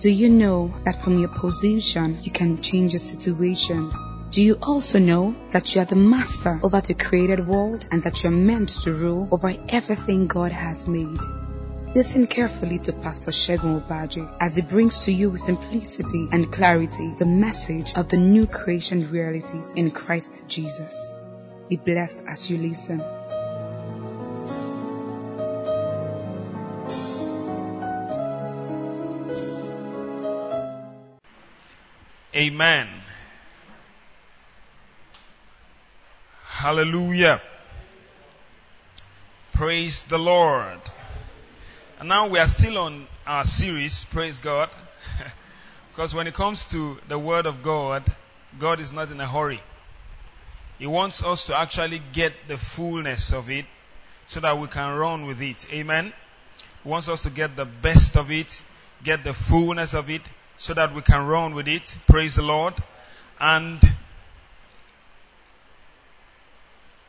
Do you know that from your position you can change a situation? Do you also know that you are the master over the created world and that you are meant to rule over everything God has made? Listen carefully to Pastor Segun Obadje as he brings to you with simplicity and clarity the message of the new creation realities in Christ Jesus. Be blessed as you listen. Amen. Hallelujah. Praise the Lord. And now we are still on our series, praise God. because when it comes to the Word of God, God is not in a hurry. He wants us to actually get the fullness of it so that we can run with it. Amen. He wants us to get the best of it, get the fullness of it, so that we can run with it. Praise the Lord. And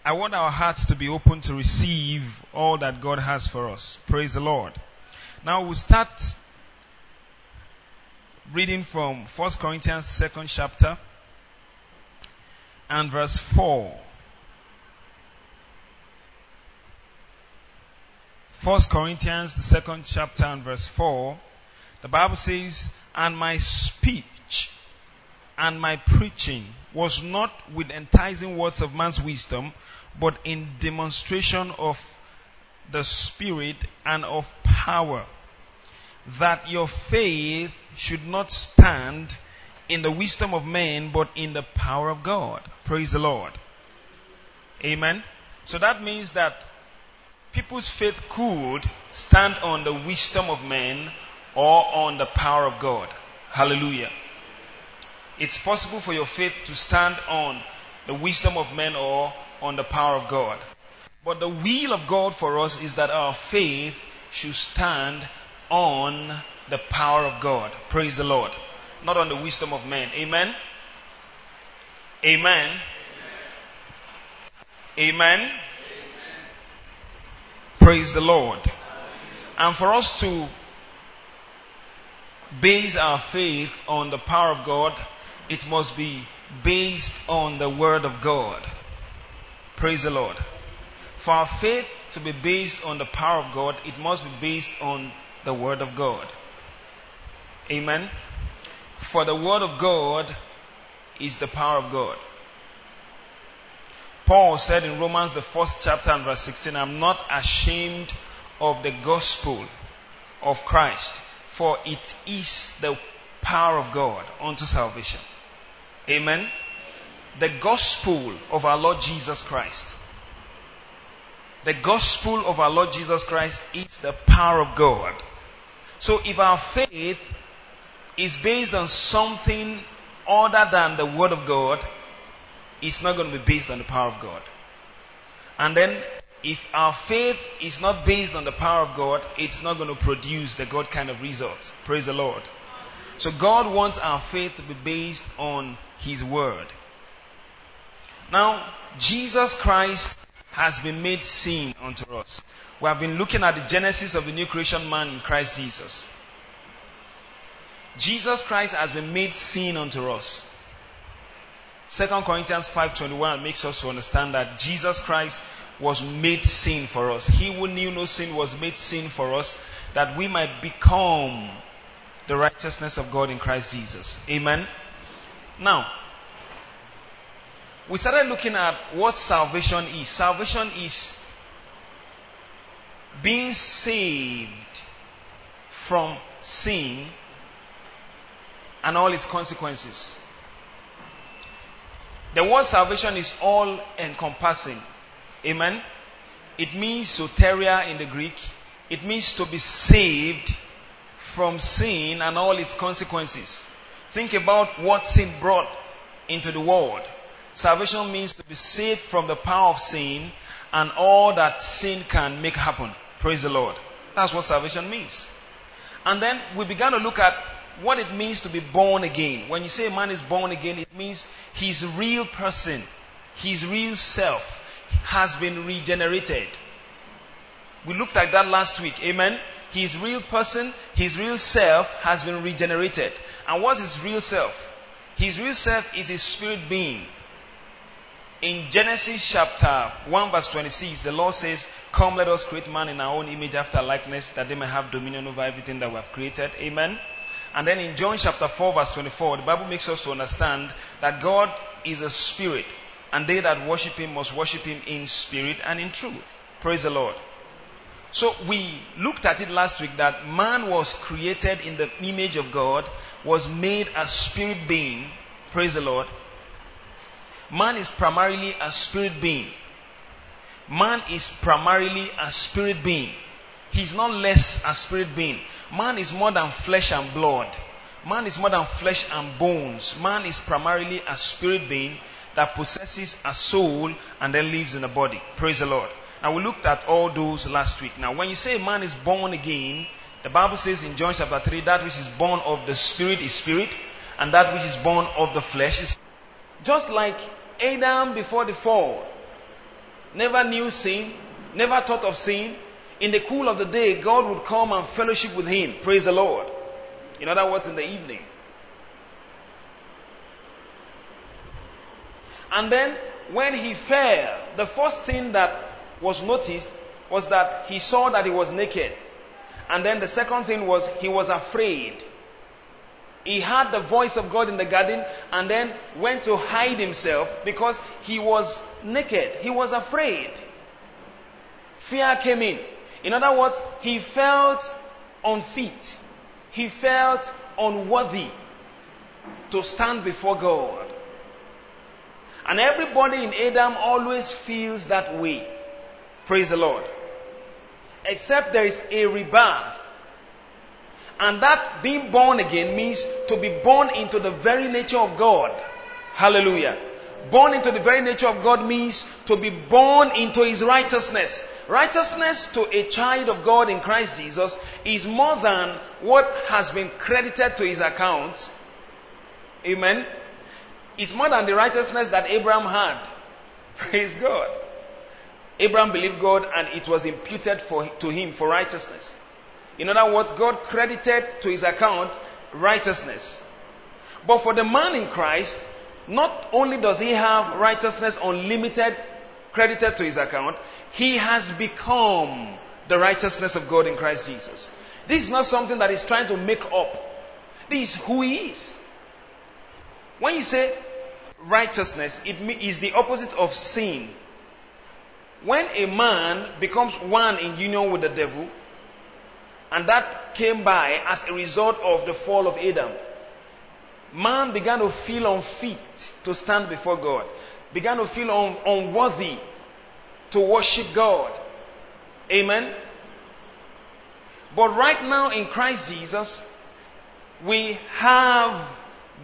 I want our hearts to be open to receive all that God has for us. Praise the Lord. Now we'll start reading from 1 Corinthians 2nd chapter and verse 4. 1 Corinthians, the second chapter and verse 4, the Bible says, and my speech and my preaching was not with enticing words of man's wisdom, but in demonstration of the Spirit and of power, that your faith should not stand in the wisdom of men, but in the power of God. Praise the Lord. Amen. So that means that people's faith could stand on the wisdom of men or on the power of God. Hallelujah. It's possible for your faith to stand on the wisdom of men or on the power of God. But the will of God for us is that our faith should stand on the power of God. Praise the Lord. Not on the wisdom of men. Amen. Amen. Amen. Praise the Lord. And for us to base our faith on the power of God, it must be based on the Word of God. Praise the Lord. For our faith to be based on the power of God, it must be based on the Word of God. Amen. For the Word of God is the power of God. Paul said in Romans, the first chapter and verse 16, I'm not ashamed of the gospel of Christ, for it is the power of God unto salvation. Amen. The gospel of our Lord Jesus Christ. The gospel of our Lord Jesus Christ is the power of God. So if our faith is based on something other than the word of God, it's not going to be based on the power of God. And then if our faith is not based on the power of God, it's not going to produce the God kind of results. Praise the Lord. So God wants our faith to be based on His Word. Now, Jesus Christ has been made sin unto us. We have been looking at the genesis of the new creation man in Christ Jesus. Jesus Christ has been made sin unto us. 2 Corinthians 5.21 makes us to understand that Jesus Christ was made sin for us. He who knew no sin was made sin for us that we might become the righteousness of God in Christ Jesus. Amen. Now, we started looking at what salvation is. Salvation is being saved from sin and all its consequences. The word salvation is all encompassing. Amen. It means soteria in the Greek. It means to be saved from sin and all its consequences. Think about what sin brought into the world. Salvation means to be saved from the power of sin and all that sin can make happen. Praise the Lord. That's what salvation means. And then we began to look at what it means to be born again. When you say a man is born again, it means his real person, his real self has been regenerated. We looked at that last week. Amen. his real person, his real self has been regenerated. And what's his real self? His real self is his spirit being. In Genesis chapter 1 verse 26, the Lord says, Come let us create man in our own image after likeness that they may have dominion over everything that we have created. Amen. And then in John chapter 4 verse 24, the Bible makes us to understand that God is a spirit and they that worship him must worship him in spirit and in truth. Praise the Lord. So we looked at it last week that man was created in the image of God, was made a spirit being. Praise the Lord. Man is primarily a spirit being. Man is primarily a spirit being. He's not less a spirit being. Man is more than flesh and blood. Man is more than flesh and bones. Man is primarily a spirit being that possesses a soul and then lives in a body. Praise the Lord. Now we looked at all those last week. Now when you say man is born again, the Bible says in John chapter 3, that which is born of the spirit is spirit, and that which is born of the flesh is just like Adam before the fall. Never knew sin, never thought of sin. In the cool of the day, God would come and fellowship with him. Praise the Lord. In other words, in the evening. And then when he fell, the first thing that was noticed was that he saw that he was naked. And then the second thing was he was afraid. He heard the voice of God in the garden and then went to hide himself because he was naked. He was afraid. Fear came in. In other words, he felt unfit. He felt unworthy to stand before God. And everybody in Adam always feels that way. Praise the Lord. Except there is a rebirth. And that being born again means to be born into the very nature of God. Hallelujah. Born into the very nature of God means to be born into His righteousness. Righteousness to a child of God in Christ Jesus is more than what has been credited to His account. Amen. It's more than the righteousness that Abraham had. Praise God. Abraham believed God and it was imputed for, to him for righteousness. In other words, God credited to his account righteousness. But for the man in Christ, not only does he have righteousness unlimited credited to his account, he has become the righteousness of God in Christ Jesus. This is not something that he's trying to make up. This is who he is. When you say righteousness, it is the opposite of sin. When a man becomes one in union with the devil, and that came by as a result of the fall of Adam, man began to feel unfit to stand before God, began to feel un- unworthy to worship God. Amen. But right now in Christ Jesus, we have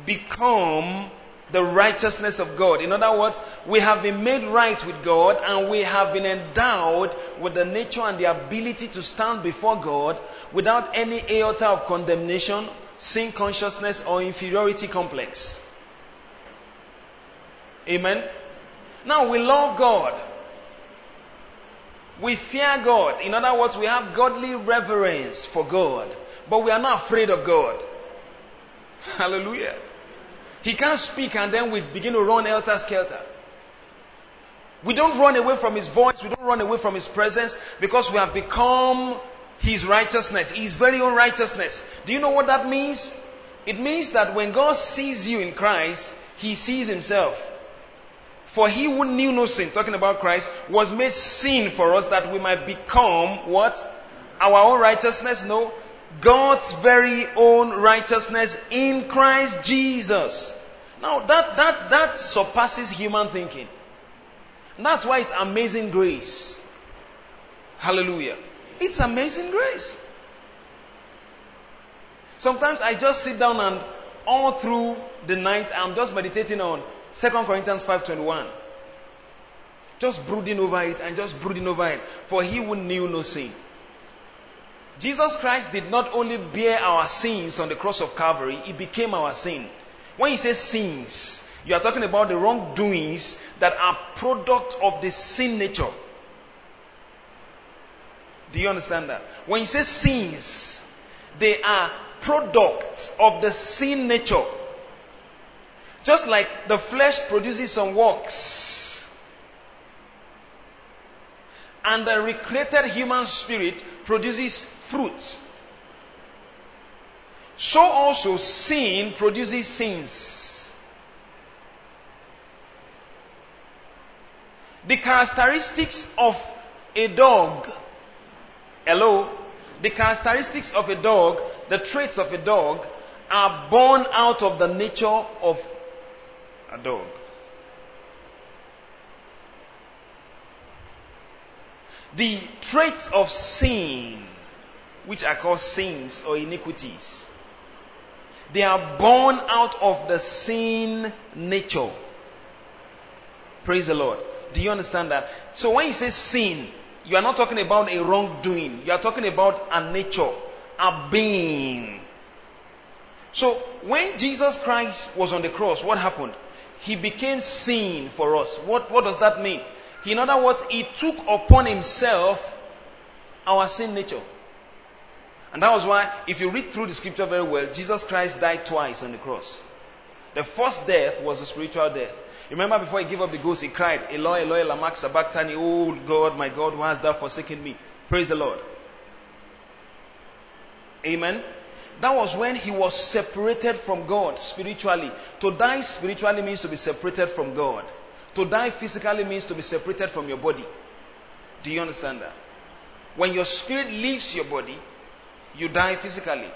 become the righteousness of God. In other words, we have been made right with God and we have been endowed with the nature and the ability to stand before God without any iota of condemnation, sin consciousness, or inferiority complex. Amen. Now we love God. We fear God. In other words, we have godly reverence for God. But we are not afraid of God. Hallelujah. He can't speak and then we begin to run helter skelter. We don't run away from His voice. We don't run away from His presence because we have become His righteousness, His very own righteousness. Do you know what that means? It means that when God sees you in Christ, He sees Himself. For He who knew no sin, talking about Christ, was made sin for us that we might become what? Our own righteousness? No. God's very own righteousness in Christ Jesus. Now that, that, that surpasses human thinking. And that's why it's amazing grace. Hallelujah. It's amazing grace. Sometimes I just sit down and all through the night I'm just meditating on 2 Corinthians 5.21. Just brooding over it and just brooding over it. For he who knew no sin. Jesus Christ did not only bear our sins on the cross of Calvary, he became our sin. When you say sins, you are talking about the wrongdoings that are product of the sin nature. Do you understand that? When you say sins, they are products of the sin nature. Just like the flesh produces some works. And the recreated human spirit produces fruit. So also sin produces sins. The characteristics of a dog, hello, the characteristics of a dog, the traits of a dog, are born out of the nature of a dog. The traits of sin, which are called sins or iniquities, they are born out of the sin nature. Praise the Lord. Do you understand that? So when you say sin, you are not talking about a wrongdoing. You are talking about a nature, a being. So when Jesus Christ was on the cross, what happened? He became sin for us. What, what does that mean? In other words, He took upon Himself our sin nature. And that was why, if you read through the scripture very well, Jesus Christ died twice on the cross. The first death was a spiritual death. Remember before he gave up the ghost, he cried, Eloi, Eloi, lama sabachthani, oh God, my God, why has thou forsaken me? Praise the Lord. Amen. That was when he was separated from God spiritually. To die spiritually means to be separated from God. To die physically means to be separated from your body. Do you understand that? When your spirit leaves your body, you die physically.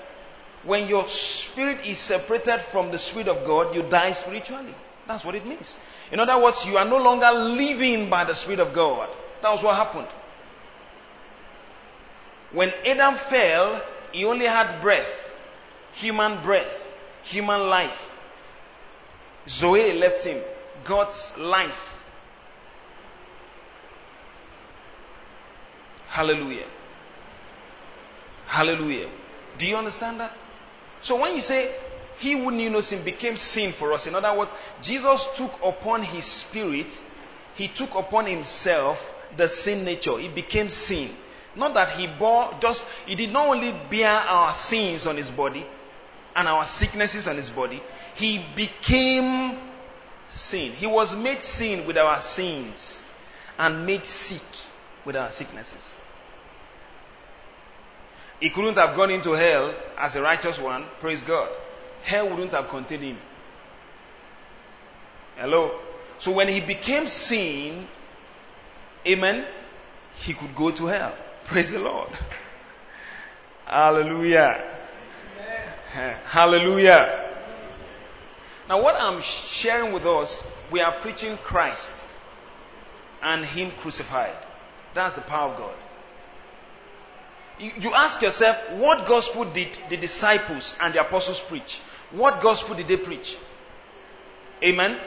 When your spirit is separated from the spirit of God, you die spiritually. That's what it means. In other words, you are no longer living by the spirit of God. That was what happened. When Adam fell, he only had breath, human breath, human life. Zoe left him, God's life. Hallelujah. Hallelujah. Do you understand that? So when you say, He who knew no sin became sin for us, in other words, Jesus took upon His Spirit, He took upon Himself the sin nature. He became sin. Not that He bore, just, He did not only bear our sins on His body and our sicknesses on His body, He became sin. He was made sin with our sins and made sick with our sicknesses. He couldn't have gone into hell as a righteous one, praise God. Hell wouldn't have contained him. Hello? So when he became sin, amen, he could go to hell. Praise the Lord. Hallelujah. Hallelujah. Now, what I'm sharing with us, we are preaching Christ and Him crucified. That's the power of God. You ask yourself, what gospel did the disciples and the apostles preach? What gospel did they preach? Amen.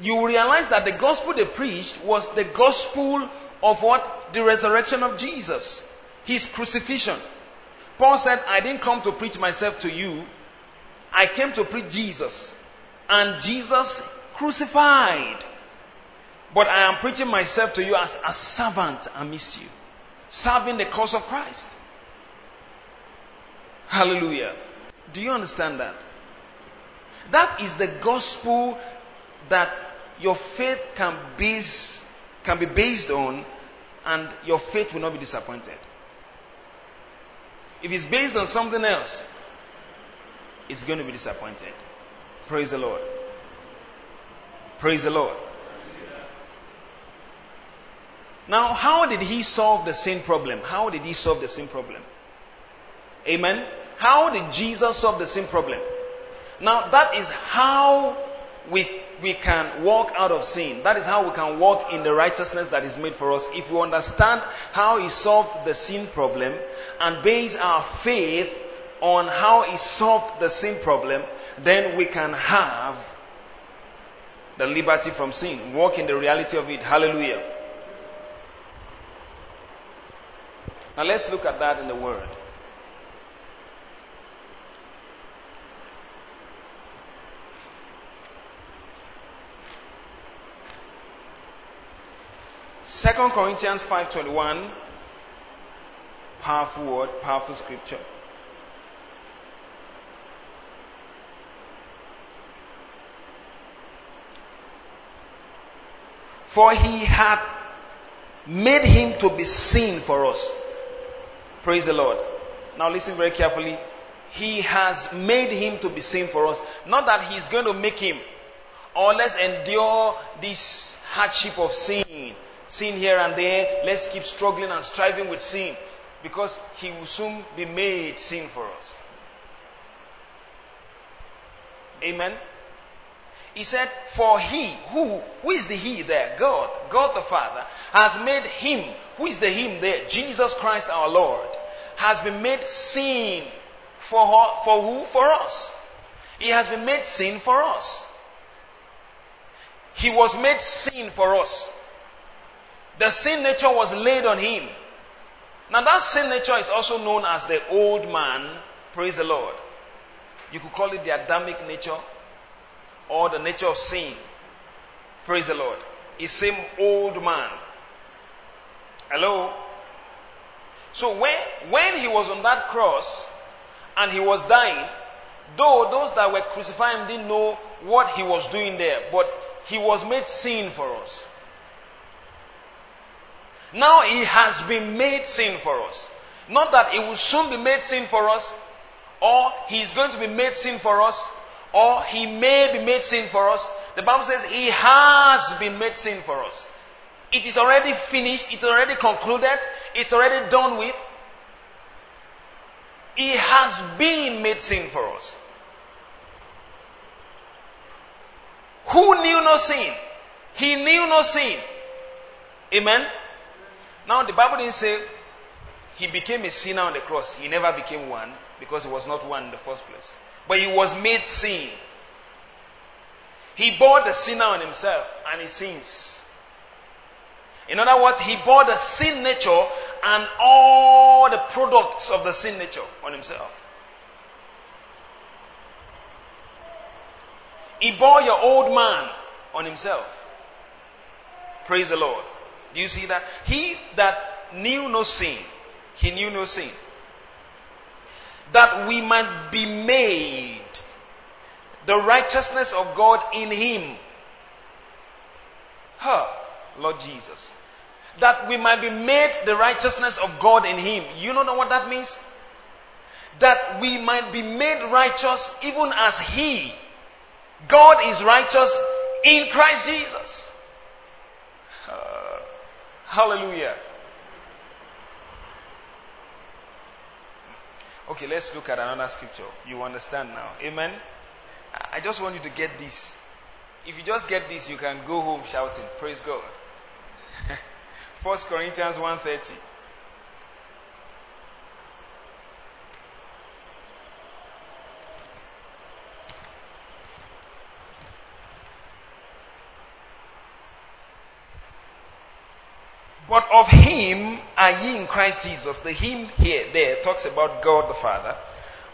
You realize that the gospel they preached was the gospel of what? The resurrection of Jesus. His crucifixion. Paul said, I didn't come to preach myself to you. I came to preach Jesus. And Jesus crucified. But I am preaching myself to you as a servant amidst you serving the cause of Christ. Hallelujah. Do you understand that? That is the gospel that your faith can base can be based on and your faith will not be disappointed. If it's based on something else, it's going to be disappointed. Praise the Lord. Praise the Lord. Now, how did he solve the sin problem? How did he solve the sin problem? Amen. How did Jesus solve the sin problem? Now, that is how we, we can walk out of sin. That is how we can walk in the righteousness that is made for us. If we understand how he solved the sin problem and base our faith on how he solved the sin problem, then we can have the liberty from sin. Walk in the reality of it. Hallelujah. Now let's look at that in the Word. Second Corinthians 5:21 powerful word, powerful scripture. For he had made him to be sin for us. Praise the Lord. Now listen very carefully. He has made him to be sin for us. Not that he's going to make him or let's endure this hardship of sin. Sin here and there. Let's keep struggling and striving with sin because he will soon be made sin for us. Amen. He said, For he, who, who is the he there? God, God the Father, has made him, who is the him there? Jesus Christ our Lord, has been made sin for, for who? For us. He has been made sin for us. He was made sin for us. The sin nature was laid on him. Now that sin nature is also known as the old man. Praise the Lord. You could call it the Adamic nature or the nature of sin. Praise the Lord. It's same old man. Hello? So when, when he was on that cross and he was dying, though those that were crucifying didn't know what he was doing there, but he was made sin for us. Now he has been made sin for us. Not that he will soon be made sin for us, or he is going to be made sin for us, or he may be made sin for us. The Bible says he has been made sin for us. It is already finished, it's already concluded, it's already done with. He has been made sin for us. Who knew no sin? He knew no sin. Amen? Now, the Bible didn't say he became a sinner on the cross. He never became one because he was not one in the first place. But he was made sin. He bore the sinner on himself and his sins. In other words, he bore the sin nature and all the products of the sin nature on himself. He bore your old man on himself. Praise the Lord. Do you see that? He that knew no sin, he knew no sin. That we might be made the righteousness of God in him. Huh, Lord Jesus. That we might be made the righteousness of God in him. You don't know what that means? That we might be made righteous even as he God is righteous in Christ Jesus. Uh, hallelujah. Okay, let's look at another scripture. You understand now. Amen. I just want you to get this. If you just get this, you can go home shouting, Praise God. First Corinthians 130. But of him are ye in Christ Jesus. The him here, there, talks about God the Father.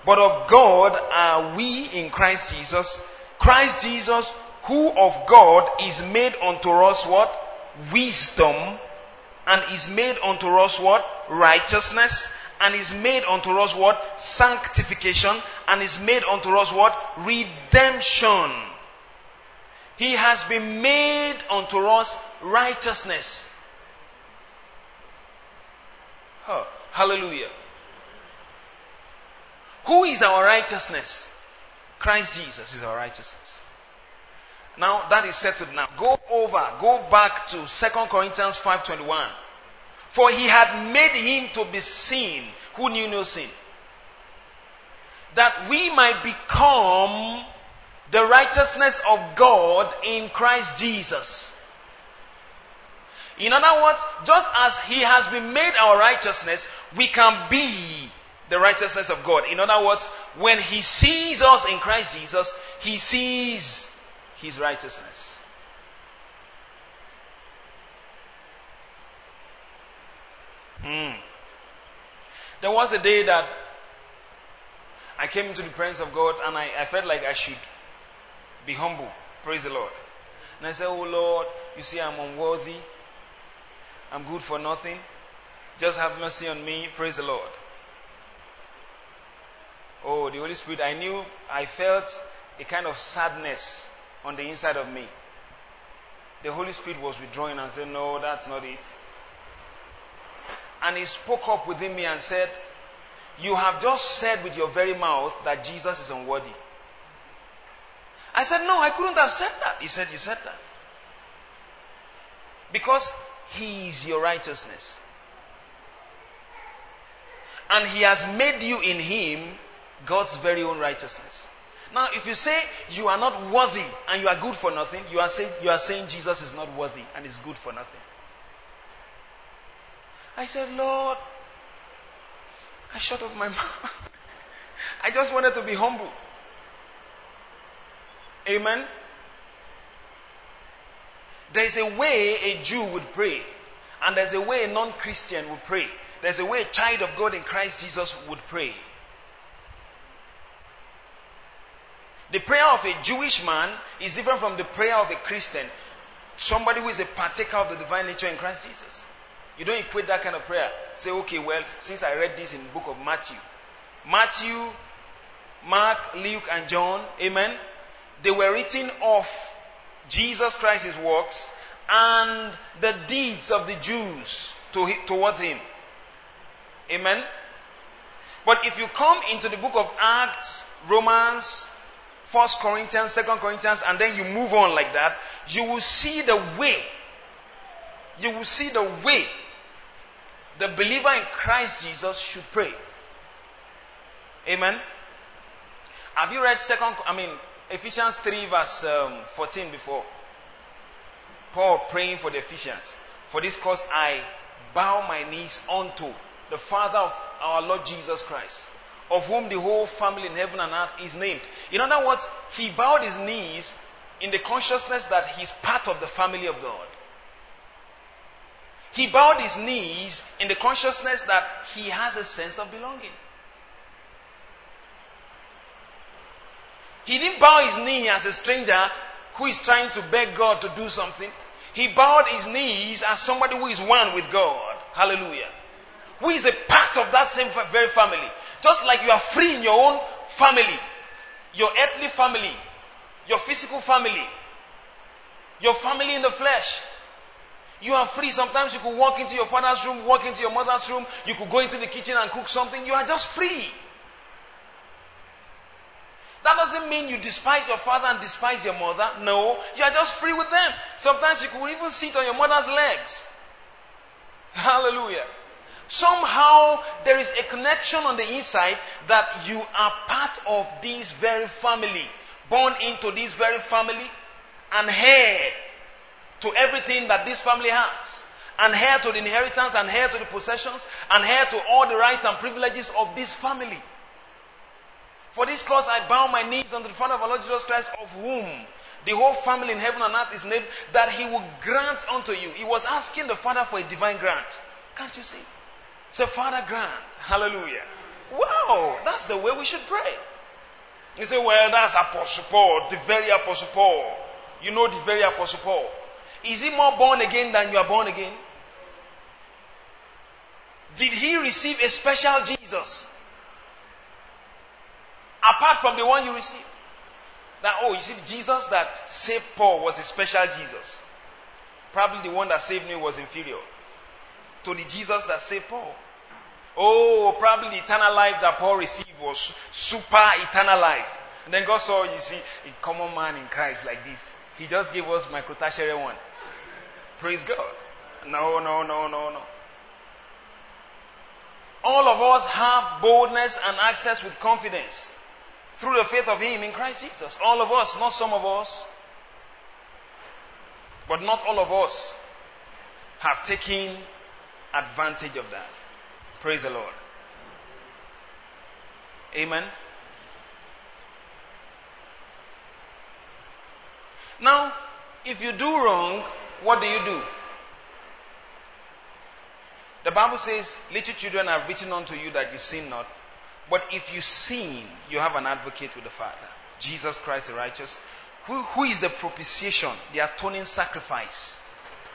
But of God are we in Christ Jesus. Christ Jesus, who of God is made unto us what? Wisdom. And is made unto us what? Righteousness. And is made unto us what? Sanctification. And is made unto us what? Redemption. He has been made unto us righteousness. Hallelujah. Who is our righteousness? Christ Jesus is our righteousness. Now that is settled now. Go over, go back to 2 Corinthians 5:21. For he had made him to be sin who knew no sin. That we might become the righteousness of God in Christ Jesus. In other words, just as He has been made our righteousness, we can be the righteousness of God. In other words, when He sees us in Christ Jesus, He sees His righteousness. Hmm. There was a day that I came into the presence of God and I, I felt like I should be humble. Praise the Lord. And I said, Oh Lord, you see, I'm unworthy. I'm good for nothing. Just have mercy on me. Praise the Lord. Oh, the Holy Spirit, I knew, I felt a kind of sadness on the inside of me. The Holy Spirit was withdrawing and said, No, that's not it. And He spoke up within me and said, You have just said with your very mouth that Jesus is unworthy. I said, No, I couldn't have said that. He said, You said that. Because He is your righteousness. And He has made you in Him God's very own righteousness. Now, if you say you are not worthy and you are good for nothing, you are, say, you are saying Jesus is not worthy and is good for nothing. I said, Lord, I shut up my mouth. I just wanted to be humble. Amen. There's a way a Jew would pray, and there's a way a non Christian would pray. There's a way a child of God in Christ Jesus would pray. The prayer of a Jewish man is different from the prayer of a Christian, somebody who is a partaker of the divine nature in Christ Jesus. You don't equate that kind of prayer. Say, okay, well, since I read this in the book of Matthew, Matthew, Mark, Luke, and John, amen, they were written off Jesus Christ's works and the deeds of the Jews to, towards him. Amen. But if you come into the book of Acts, Romans, First Corinthians, Second Corinthians, and then you move on like that, you will see the way. You will see the way the believer in Christ Jesus should pray. Amen. Have you read Second? I mean, Ephesians three verse um, fourteen before? Paul praying for the Ephesians. For this cause I bow my knees unto the Father of our Lord Jesus Christ, of whom the whole family in heaven and earth is named. In other words, he bowed his knees in the consciousness that he's part of the family of God. He bowed his knees in the consciousness that he has a sense of belonging. He didn't bow his knee as a stranger who is trying to beg God to do something. He bowed his knees as somebody who is one with God. Hallelujah. Who is a part of that same very family. Just like you are free in your own family, your earthly family, your physical family, your family in the flesh. You are free. Sometimes you could walk into your father's room, walk into your mother's room. You could go into the kitchen and cook something. You are just free. That doesn't mean you despise your father and despise your mother. No, you are just free with them. Sometimes you could even sit on your mother's legs. Hallelujah. Somehow there is a connection on the inside that you are part of this very family, born into this very family, and heir to everything that this family has, and heir to the inheritance, and heir to the possessions, and heir to all the rights and privileges of this family. For this cause I bow my knees unto the Father of our Lord Jesus Christ, of whom the whole family in heaven and earth is named, that he will grant unto you. He was asking the Father for a divine grant. Can't you see? Say, Father, grant. Hallelujah. Wow, that's the way we should pray. You say, well, that's Apostle Paul, the very Apostle Paul. You know the very Apostle Paul. Is he more born again than you are born again? Did he receive a special Jesus? Apart from the one you receive. That, oh, you see, Jesus that saved Paul was a special Jesus. Probably the one that saved me was inferior to the Jesus that saved Paul. Oh, probably the eternal life that Paul received was super eternal life. And then God saw, you see, a common man in Christ like this. He just gave us microtertiary one. Praise God. No, no, no, no, no. All of us have boldness and access with confidence through the faith of Him in Christ Jesus. All of us, not some of us. But not all of us have taken advantage of that. Praise the Lord. Amen. Now, if you do wrong, what do you do? The Bible says, Little children I have written unto you that you sin not. But if you sin, you have an advocate with the Father, Jesus Christ the righteous, who, who is the propitiation, the atoning sacrifice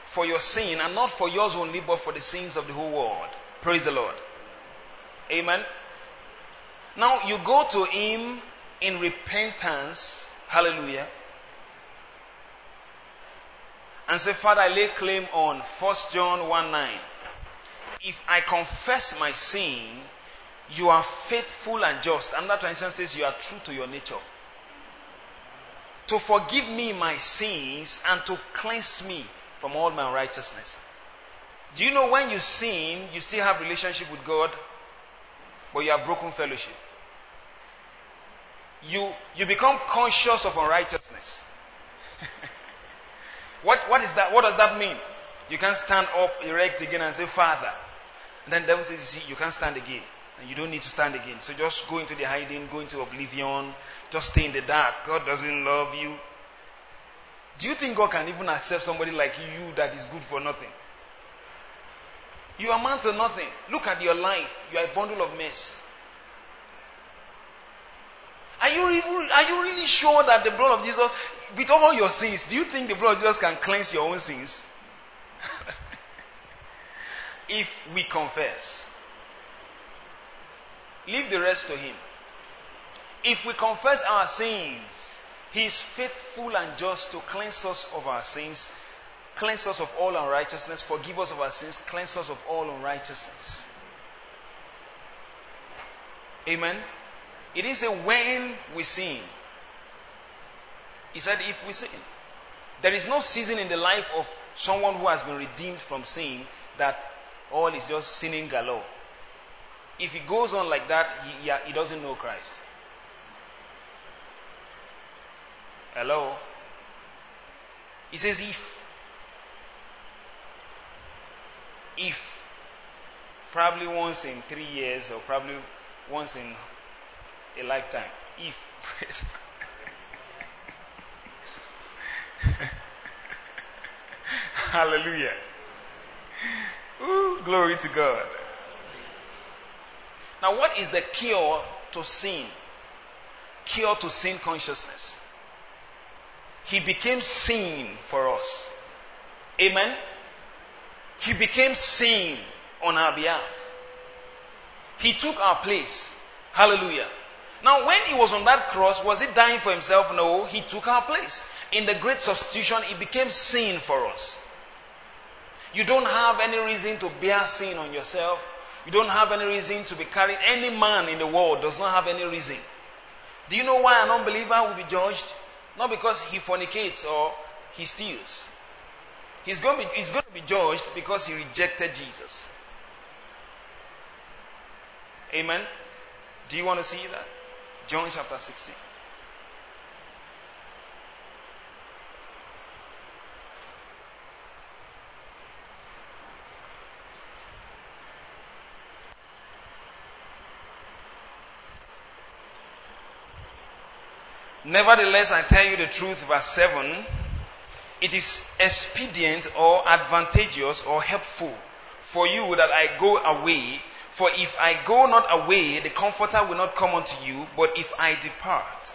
for your sin, and not for yours only, but for the sins of the whole world. Praise the Lord. Amen. Now you go to Him in repentance. Hallelujah. And say, Father, I lay claim on 1 John 1 9. If I confess my sin, you are faithful and just. Another translation says you are true to your nature. To forgive me my sins and to cleanse me from all my unrighteousness. Do you know when you sin, you still have relationship with God, but you have broken fellowship? You, you become conscious of unrighteousness. what, what is that? What does that mean? You can't stand up erect again and say, Father. And then the devil says, you see, you can't stand again. And you don't need to stand again. So just go into the hiding, go into oblivion, just stay in the dark. God doesn't love you. Do you think God can even accept somebody like you that is good for nothing? You amount to nothing. Look at your life. You are a bundle of mess. Are you, even, are you really sure that the blood of Jesus, with all your sins, do you think the blood of Jesus can cleanse your own sins? if we confess, Leave the rest to Him. If we confess our sins, He is faithful and just to cleanse us of our sins, cleanse us of all unrighteousness, forgive us of our sins, cleanse us of all unrighteousness. Amen. It is a when we sin. He said, if we sin. There is no season in the life of someone who has been redeemed from sin that all is just sinning galore. If he goes on like that, he, he, doesn't know Christ. Hello? He says, if. If. Probably once in three years or probably once in a lifetime. If. Hallelujah. Ooh, glory to God. Now, what is the cure to sin? Cure to sin consciousness. He became sin for us. Amen. He became sin on our behalf. He took our place. Hallelujah. Now, when he was on that cross, was he dying for himself? No, he took our place. In the great substitution, he became sin for us. You don't have any reason to bear sin on yourself. You don't have any reason to be carried. Any man in the world does not have any reason. Do you know why an unbeliever will be judged? Not because he fornicates or he steals. He's going, to be, he's going to be judged because he rejected Jesus. Amen. Do you want to see that? John chapter 16. Nevertheless, I tell you the truth, verse 7 it is expedient or advantageous or helpful for you that I go away. For if I go not away, the Comforter will not come unto you. But if I depart,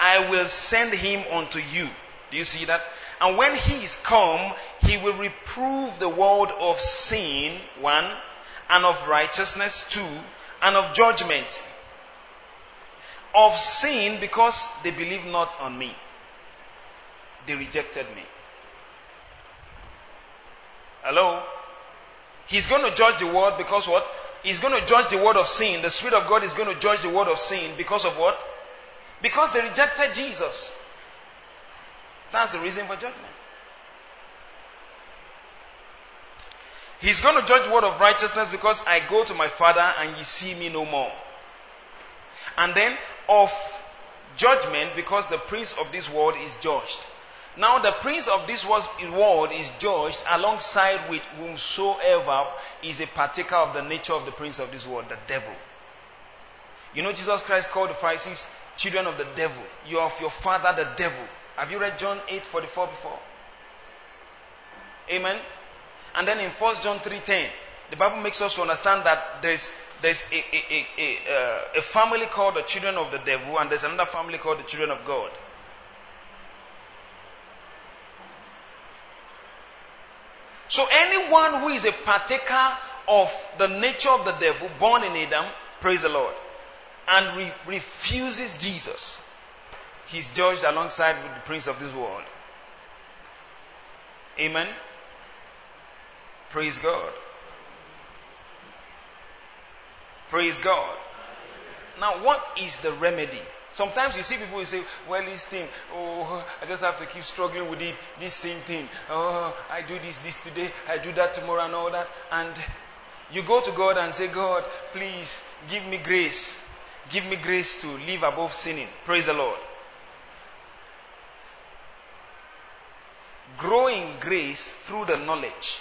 I will send him unto you. Do you see that? And when he is come, he will reprove the world of sin, one, and of righteousness, two, and of judgment of sin because they believe not on me. They rejected me. Hello? He's going to judge the world because what? He's going to judge the world of sin. The Spirit of God is going to judge the world of sin because of what? Because they rejected Jesus. That's the reason for judgment. He's going to judge the world of righteousness because I go to my Father and ye see me no more. And then of judgment because the prince of this world is judged. Now the prince of this world is judged alongside with whomsoever is a partaker of the nature of the prince of this world, the devil. You know Jesus Christ called the Pharisees children of the devil. You are of your father the devil. Have you read John 8 44 before? Amen. And then in 1 John 3:10, the Bible makes us understand that there's there's a, a, a, uh, a, family called the children of the devil, and there's another family called the children of God. So anyone who is a partaker of the nature of the devil born in Adam, praise the Lord, and re- refuses Jesus, he's judged alongside with the prince of this world. Amen. Praise God. Praise God. Now, what is the remedy? Sometimes you see people who say, well, this thing, oh, I just have to keep struggling with it, this same thing. Oh, I do this, this today, I do that tomorrow and all that. And you go to God and say, God, please give me grace. Give me grace to live above sinning. Praise the Lord. Growing grace through the knowledge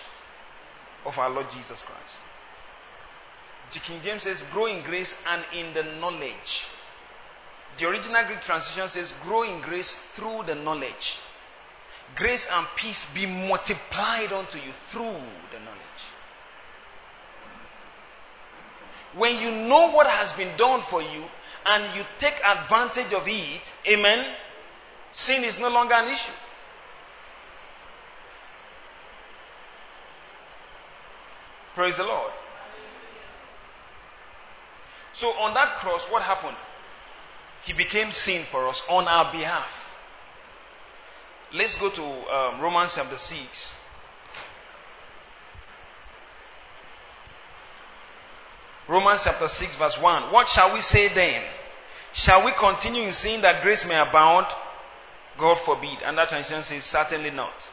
of our Lord Jesus Christ. The King James says, grow in grace and in the knowledge. The original Greek translation says, grow in grace through the knowledge. Grace and peace be multiplied unto you through the knowledge. When you know what has been done for you and you take advantage of it, amen, sin is no longer an issue. Praise the Lord. So on that cross, what happened? He became sin for us on our behalf. Let's go to um, Romans chapter 6. Romans chapter 6, verse 1. What shall we say then? Shall we continue in sin that grace may abound? God forbid. And that translation says, certainly not.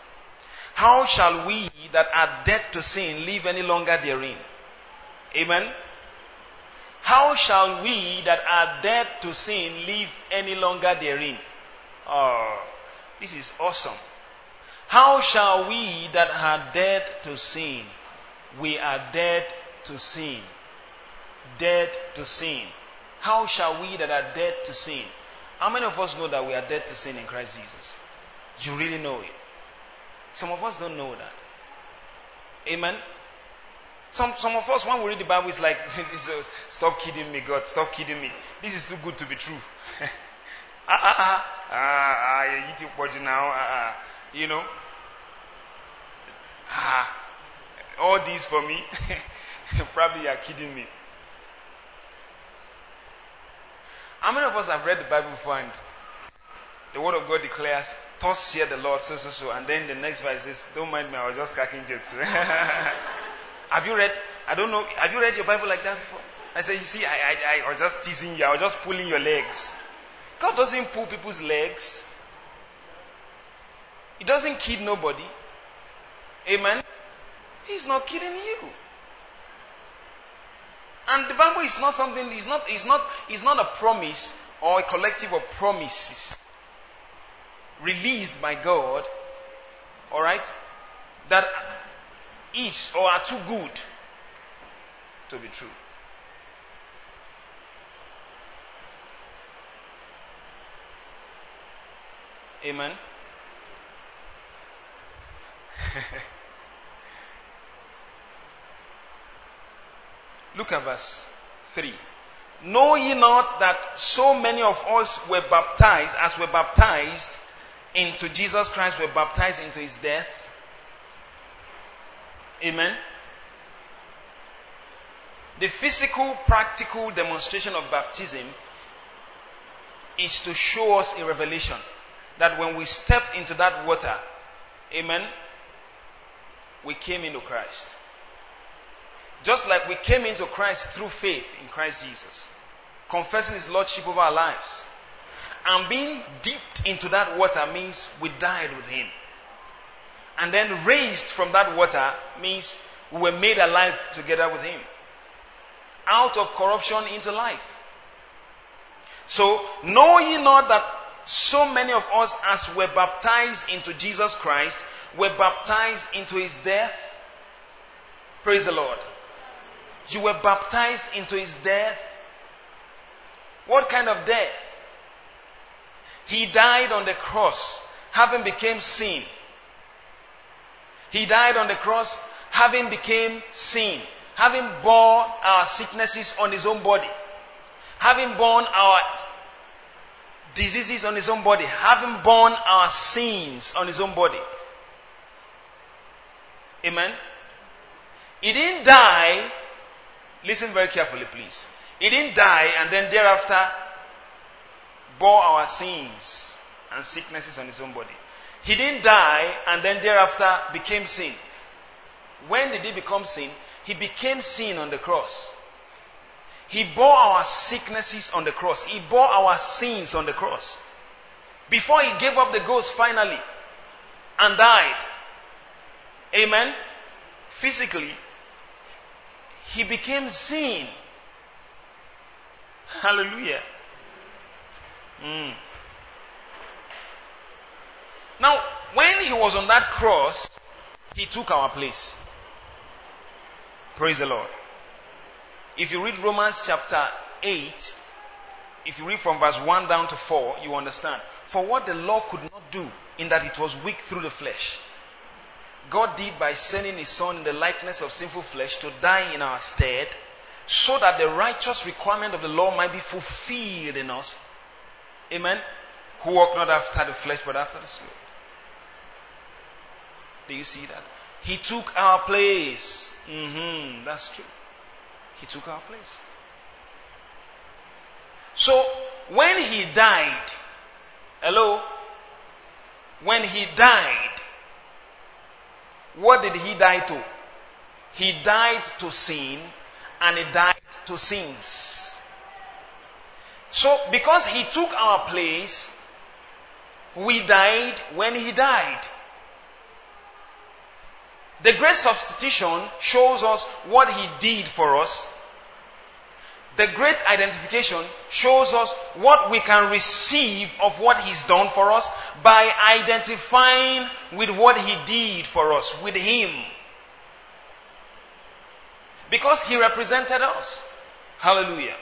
How shall we that are dead to sin live any longer therein? Amen. How shall we that are dead to sin live any longer therein? Oh, this is awesome. How shall we that are dead to sin? We are dead to sin. Dead to sin. How shall we that are dead to sin? How many of us know that we are dead to sin in Christ Jesus? Do You really know it. Some of us don't know that. Amen. Some, some of us, when we read the Bible, it's like, stop kidding me, God, stop kidding me. This is too good to be true. ah, ah, ah, ah, ah, body now, ah, ah, you know. Ah, all this for me. Probably you're kidding me. How many of us have read the Bible before and the Word of God declares, Thus hear the Lord, so, so, so. And then the next verse says, Don't mind me, I was just cracking jokes. Have you read? I don't know. Have you read your Bible like that before? I said, You see, I, I, I was just teasing you. I was just pulling your legs. God doesn't pull people's legs. He doesn't kid nobody. Amen. He's not kidding you. And the Bible is not something, it's not, it's not, it's not a promise or a collective of promises released by God, alright, that is or are too good to be true. Amen. Look at verse 3. Know ye not that so many of us were baptized, as were baptized into Jesus Christ, were baptized into his death? Amen. The physical, practical demonstration of baptism is to show us a revelation that when we stepped into that water, amen, we came into Christ. Just like we came into Christ through faith in Christ Jesus, confessing His Lordship over our lives. And being dipped into that water means we died with Him. And then raised from that water means we were made alive together with Him. Out of corruption into life. So, know ye not that so many of us, as were baptized into Jesus Christ, were baptized into His death? Praise the Lord. You were baptized into his death. What kind of death? He died on the cross, having become sin. He died on the cross, having became sin, having borne our sicknesses on his own body, having borne our diseases on his own body, having borne our sins on his own body. Amen. He didn't die. Listen very carefully, please. He didn't die and then thereafter bore our sins and sicknesses on his own body. He didn't die and then thereafter became sin. When did he become sin? He became sin on the cross. He bore our sicknesses on the cross. He bore our sins on the cross. Before he gave up the ghost finally and died. Amen. Physically, he became sin. Hallelujah. Mm. Now, when he was on that cross, he took our place. Praise the Lord. If you read Romans chapter 8, if you read from verse 1 down to 4, you understand. For what the law could not do, in that it was weak through the flesh, God did by sending His Son in the likeness of sinful flesh to die in our stead, so that the righteous requirement of the law might be fulfilled in us. Amen. Who walk not after the flesh, but after the spirit. Do you see that? He took our place. Mm-hmm, that's true. He took our place. So, when he died, hello, when he died, what did he die to? He died to sin and he died to sins. So, because he took our place, we died when he died. The great substitution shows us what he did for us. The great identification shows us what we can receive of what he's done for us by identifying with what he did for us, with him. Because he represented us. Hallelujah.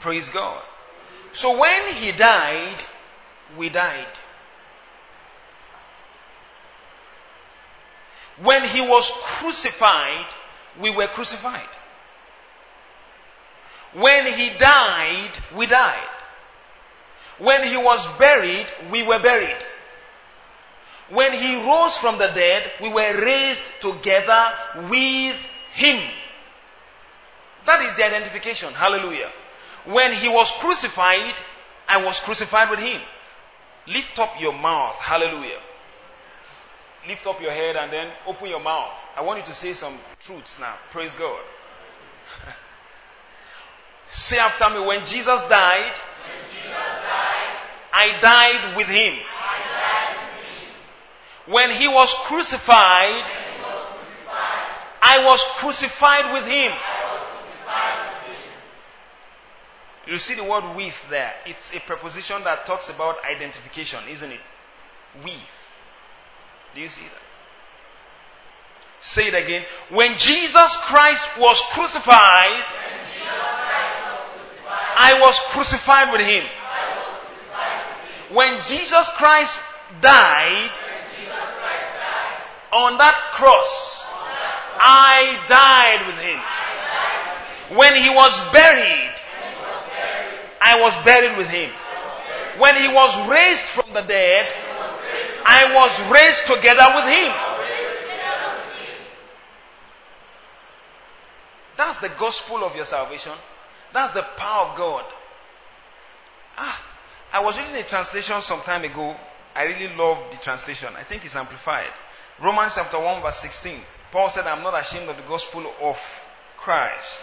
Praise God. So when he died, we died. When he was crucified, we were crucified. When he died, we died. When he was buried, we were buried. When he rose from the dead, we were raised together with him. That is the identification. Hallelujah. When he was crucified, I was crucified with him. Lift up your mouth. Hallelujah lift up your head and then open your mouth. I want you to say some truths now. Praise God. say after me, when Jesus died, when Jesus died I, died with him. I died with him. When he was crucified, he was crucified I was crucified with him. I was crucified with him. You see the word with there. It's a preposition that talks about identification, isn't it? With. Do you see that? Say it again. When Jesus Christ was crucified, I was crucified with him. When Jesus Christ died on that cross, I died with him. When he was buried, I was buried with him. When he was raised from the dead, When he was raised, I was raised together with him. That's the gospel of your salvation. That's the power of God. Ah, I was reading a translation some time ago. I really love the translation. I think it's amplified. Romans chapter 1 verse 16. Paul said, I'm not ashamed of the gospel of Christ.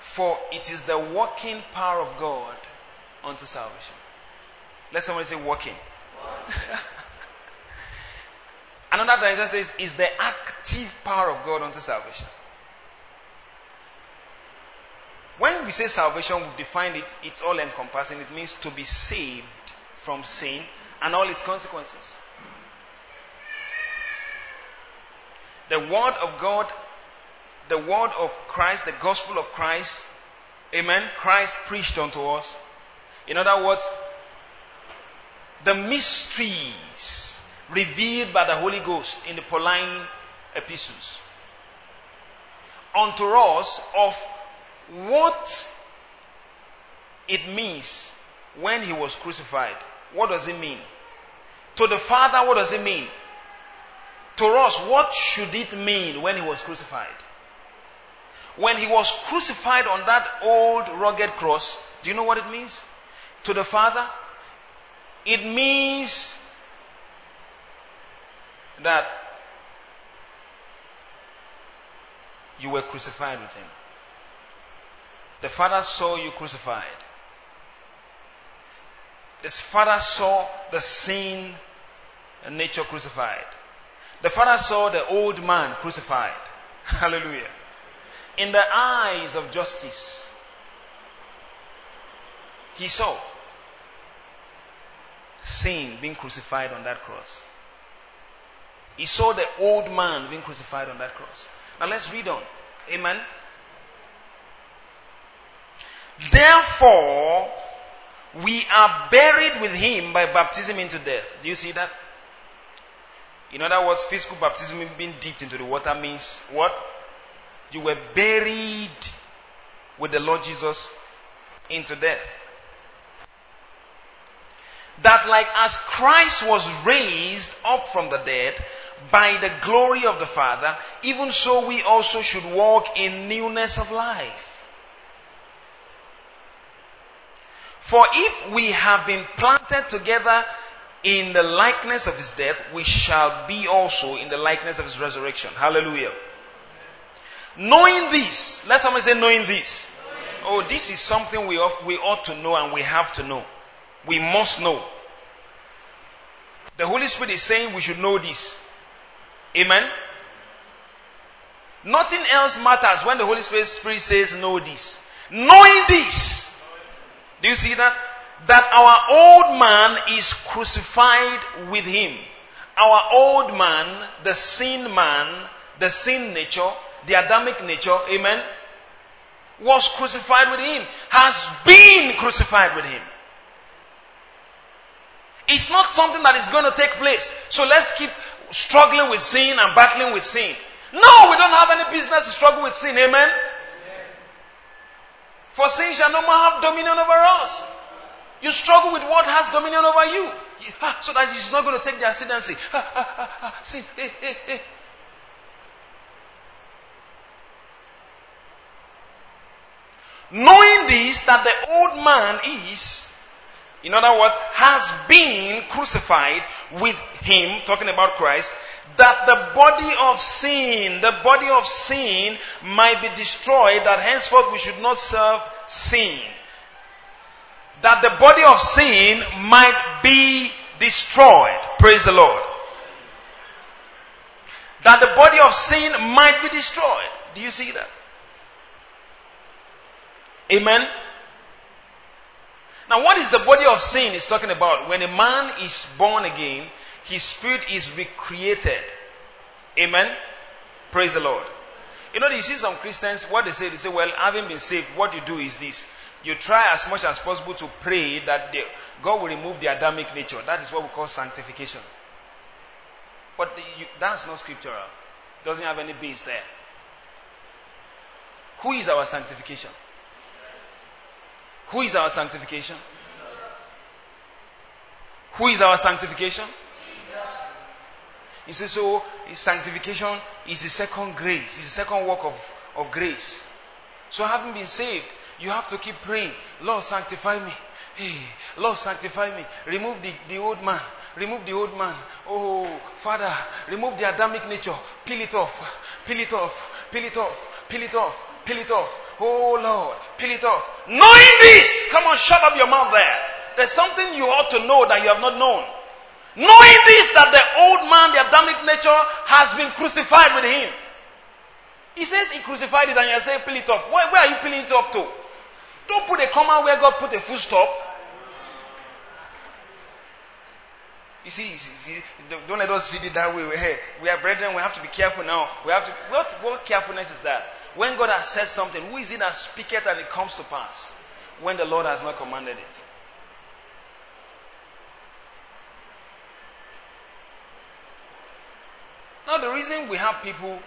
For it is the working power of God unto salvation. Let somebody say walking. Another translation says, is the active power of God unto salvation. When we say salvation, we define it, it's all encompassing. It means to be saved from sin and all its consequences. The Word of God, the Word of Christ, the Gospel of Christ, Amen, Christ preached unto us. In other words, the mysteries revealed by the Holy Ghost in the Pauline epistles unto us of what it means when he was crucified what does it mean? To the Father, what does it mean? To us, what should it mean when he was crucified? When he was crucified on that old rugged cross, do you know what it means? To the Father, it means that you were crucified with him. The Father saw you crucified. The Father saw the sin nature crucified. The Father saw the old man crucified. Hallelujah. In the eyes of justice, he saw sin being crucified on that cross. He saw the old man being crucified on that cross. Now let's read on. Amen. Therefore, we are buried with him by baptism into death. Do you see that? In other words, physical baptism being dipped into the water means what? You were buried with the Lord Jesus into death. That like as Christ was raised up from the dead by the glory of the Father, even so we also should walk in newness of life. For if we have been planted together in the likeness of his death, we shall be also in the likeness of his resurrection. Hallelujah. Knowing this, let somebody say, knowing this. Oh, this is something we ought, we ought to know and we have to know. We must know. The Holy Spirit is saying we should know this. Amen. Nothing else matters when the Holy Spirit says know this. Knowing this, do you see that? That our old man is crucified with him. Our old man, the sin man, the sin nature, the Adamic nature, amen, was crucified with him, has been crucified with him. It's not something that is going to take place. So let's keep struggling with sin and battling with sin. No, we don't have any business to struggle with sin. Amen. For sin shall no more have dominion over us. You struggle with what has dominion over you. Ah, so that he's not going to take the ascendancy. Ah, ah, ah, sin. Eh, eh, eh. Knowing this, that the old man is, in other words, has been crucified with him, talking about Christ, that the body of sin, the body of sin might be destroyed, that henceforth we should not serve sin. That the body of sin might be destroyed. Praise the Lord. That the body of sin might be destroyed. Do you see that? Amen. Now, what is the body of sin is talking about? When a man is born again, his spirit is recreated. Amen. Praise the Lord. You know, you see some Christians, what they say, they say, well, having been saved, what you do is this. You try as much as possible to pray that God will remove the Adamic nature. That is what we call sanctification. But the, you, that's not scriptural. It doesn't have any base there. Who is our sanctification? Who is our sanctification? Who is our sanctification? He says, so sanctification is the second grace, is the second work of, of grace. So having been saved, you have to keep praying, Lord sanctify me. Hey, Lord sanctify me. Remove the, the old man. Remove the old man. Oh, Father, remove the Adamic nature. Peel it off. Peel it off. Peel it off. Peel it off. Peel it off. Oh Lord, peel it off. Knowing this, come on, shut up your mouth there. There's something you ought to know that you have not known. Knowing this, that the old man, the Adamic nature, has been crucified with him. He says he crucified it and you say, peel it off. Where, where are you peeling it off to? Don't put a comma where God put a full stop. You see, you see, don't let us read it that way. Hey, we are brethren, we have to be careful now. We have to, what, what carefulness is that? When God has said something, who is it that speaketh and it comes to pass? When the Lord has not commanded it. Now, the reason we have people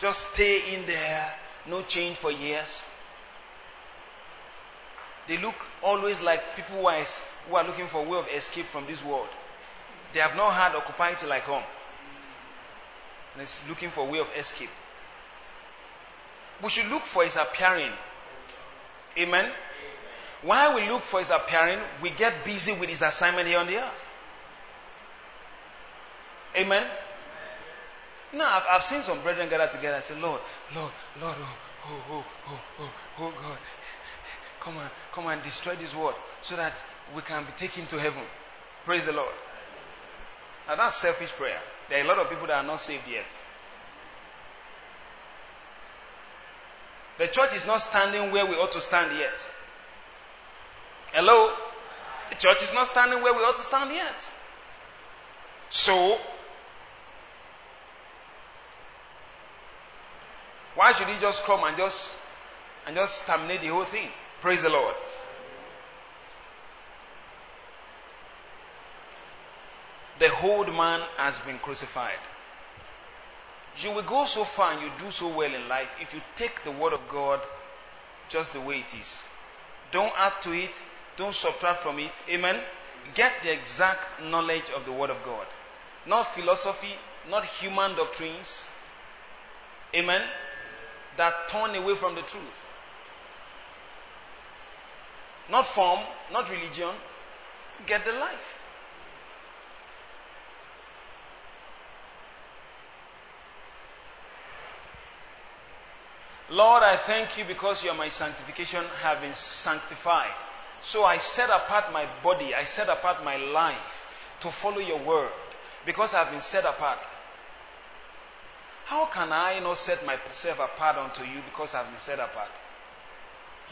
just stay in there, no change for years, they look always like people who are, who are looking for a way of escape from this world. They have not had occupy till like home. And it's looking for a way of escape. We should look for his appearing. Amen. While we look for his appearing, we get busy with his assignment here on the earth. Amen. Now, I've, I've seen some brethren gather together and say, Lord, Lord, Lord, oh, oh, oh, oh, oh, oh God, come on, come and destroy this world so that we can be taken to heaven. Praise the Lord. Now that's selfish prayer. There are a lot of people that are not saved yet. The church is not standing where we ought to stand yet. Hello? The church is not standing where we ought to stand yet. So, why should he just come and just and just terminate the whole thing? Praise the Lord. The old man has been crucified. You will go so far and you do so well in life if you take the word of God just the way it is. Don't add to it, don't subtract from it. Amen. Get the exact knowledge of the word of God. Not philosophy, not human doctrines. Amen. That turn away from the truth. Not form, not religion. Get the life. Lord, I thank you because you are my sanctification, have been sanctified. So I set apart my body, I set apart my life to follow your word because I have been set apart. How can I not set myself apart unto you because I have been set apart?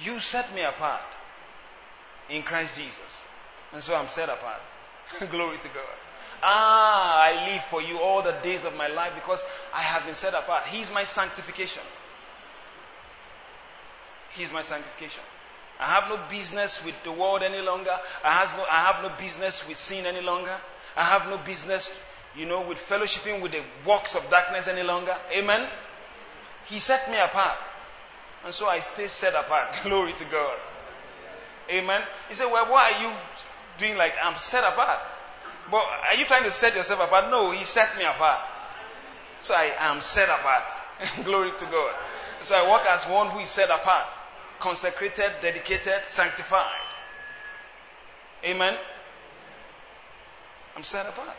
You set me apart in Christ Jesus. And so I'm set apart. Glory to God. Ah, I live for you all the days of my life because I have been set apart. He is my sanctification. He's my sanctification. I have no business with the world any longer. I, no, I have no business with sin any longer. I have no business, you know, with fellowshipping with the works of darkness any longer. Amen. He set me apart. And so I stay set apart. Glory to God. Amen. He said, Well, why are you doing like I'm set apart? But are you trying to set yourself apart? No, He set me apart. So I am set apart. Glory to God. So I walk as one who is set apart consecrated, dedicated, sanctified. Amen. I'm set apart.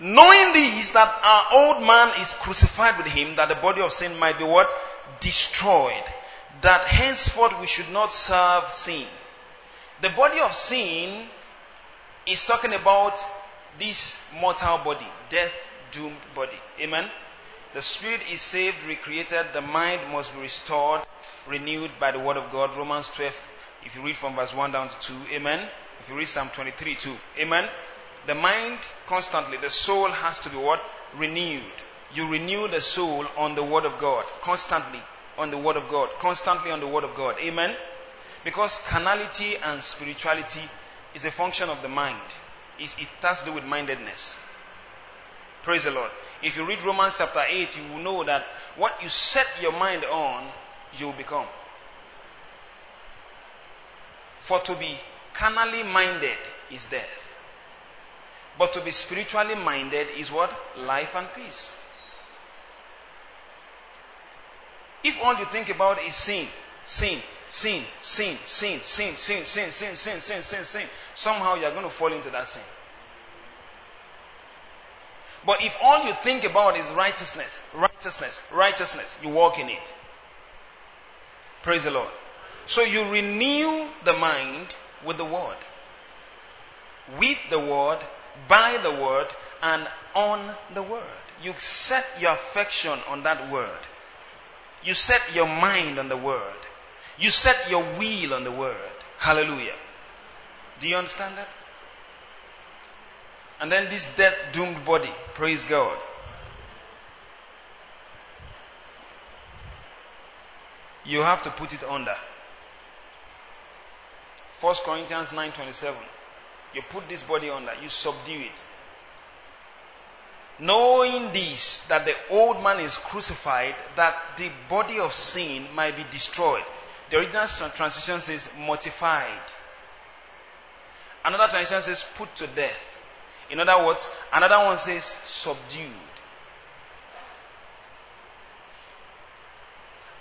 Knowing this, that our old man is crucified with him, that the body of sin might be what? Destroyed. That henceforth we should not serve sin. The body of sin is talking about this mortal body, death doomed body. Amen. The spirit is saved, recreated, the mind must be restored, renewed by the word of God. Romans 12, if you read from verse 1 down to 2, amen. If you read Psalm 23, 2, amen. The mind constantly, the soul has to be what? Renewed. You renew the soul on the word of God, constantly on the word of God, constantly on the word of God, amen. Because carnality and spirituality is a function of the mind it has to do with mindedness. Praise the Lord. If you read Romans chapter 8, you will know that what you set your mind on, you will become. For to be carnally minded is death. But to be spiritually minded is what? Life and peace. If all you think about is sin, sin, sin, sin, sin, sin, sin, sin, sin, sin, sin, sin, sin, somehow you're going to fall into that sin. But if all you think about is righteousness, righteousness, righteousness, you walk in it. Praise the Lord. So you renew the mind with the word. With the word, by the word, and on the word. You set your affection on that word. You set your mind on the word. You set your wheel on the word. Hallelujah. Do you understand that? And then this death doomed body. Praise God. You have to put it under. 1 Corinthians 9:27. You put this body under, you subdue it. Knowing this, that the old man is crucified, that the body of sin might be destroyed. The original translation says mortified. Another translation says put to death. In other words, another one says subdued.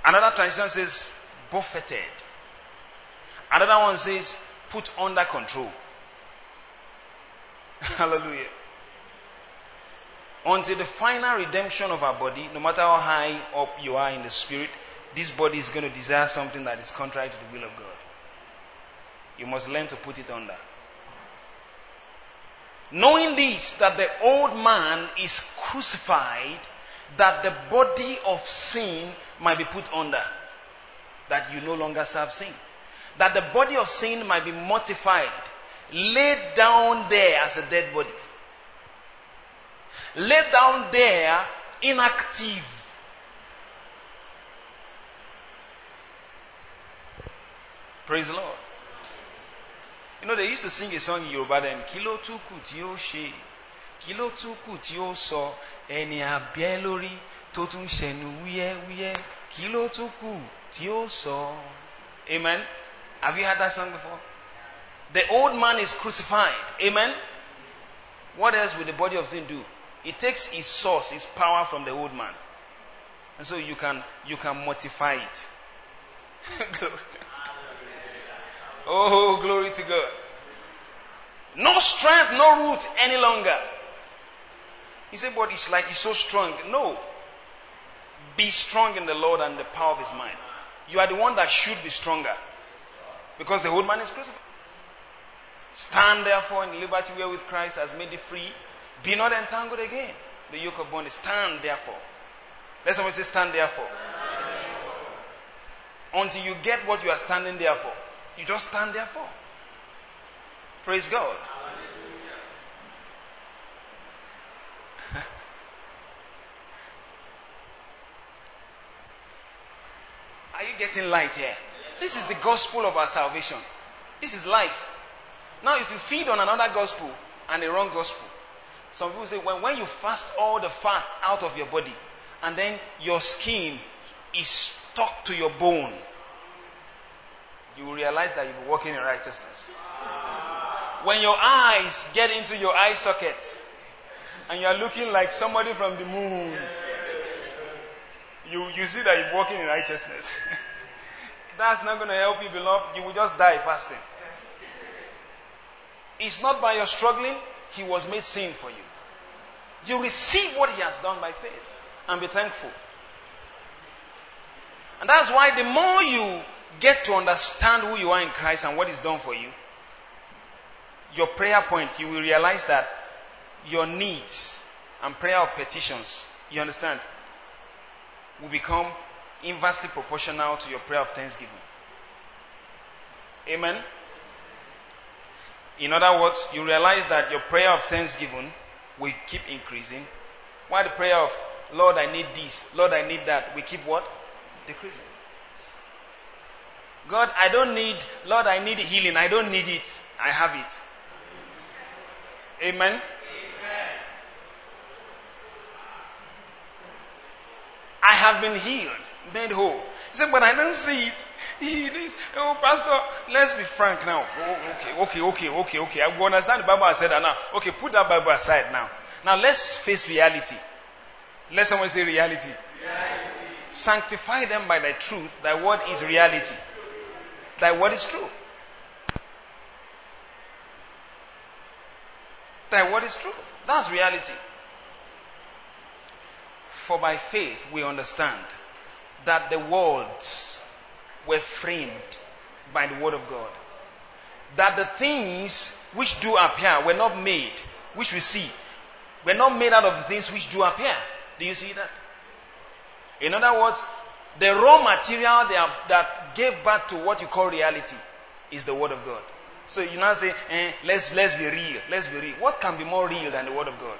Another translation says buffeted. Another one says put under control. Hallelujah. Until the final redemption of our body, no matter how high up you are in the spirit, this body is going to desire something that is contrary to the will of God. You must learn to put it under. Knowing this, that the old man is crucified, that the body of sin might be put under, that you no longer serve sin. That the body of sin might be mortified, laid down there as a dead body. Laid down there inactive. Praise the Lord. You know, they used to sing a song in Yoruba then, Kilo tuku ti o she, Kilo tuku ti o so, ẹni àbẹ́ lórí tó tún ṣẹnu wúyẹ́ wúyẹ́, Kilo tuku ti o so. Amen. Have you heard that song before? The old man is crucified. Amen. What else will the body of sin do? It takes its source, its power from the old man. And so you can you can mortify it. oh, glory to God. No strength, no root any longer. He said, but it's like he's so strong. No. Be strong in the Lord and the power of his mind. You are the one that should be stronger. Because the old man is crucified. Stand therefore in liberty wherewith Christ has made thee free. Be not entangled again. The yoke of bondage. Stand therefore. Let someone say, stand therefore. Until you get what you are standing there for. You just stand there for. Praise God. Are you getting light here? This is the gospel of our salvation. This is life. Now, if you feed on another gospel and a wrong gospel, some people say when, when you fast all the fat out of your body and then your skin is stuck to your bone, you will realize that you'll be walking in righteousness. When your eyes get into your eye sockets and you're looking like somebody from the moon, you, you see that you're walking in righteousness. That's not going to help you, beloved. You will just die fasting. It's not by your struggling, He was made sin for you. You receive what He has done by faith and be thankful. And that's why the more you get to understand who you are in Christ and what is done for you, your prayer point, you will realize that your needs and prayer of petitions, you understand, will become inversely proportional to your prayer of thanksgiving. Amen. In other words, you realize that your prayer of thanksgiving will keep increasing, while the prayer of Lord, I need this, Lord, I need that, we keep what? Decreasing. God, I don't need, Lord, I need healing. I don't need it. I have it. Amen. Amen. I have been healed, made whole. He said, but I don't see it. He is, oh, Pastor, let's be frank now. Oh, okay, okay, okay, okay, okay. I understand the Bible I said that now. Okay, put that Bible aside now. Now let's face reality. Let someone say reality. reality. Sanctify them by the truth. Thy word is reality. Thy word is true. Thy word is true. That's reality. For by faith we understand that the worlds were framed by the word of God. That the things which do appear were not made, which we see, were not made out of things which do appear. Do you see that? In other words, the raw material that gave birth to what you call reality is the Word of God. So you now say, eh, let's, let's be real. Let's be real. What can be more real than the Word of God?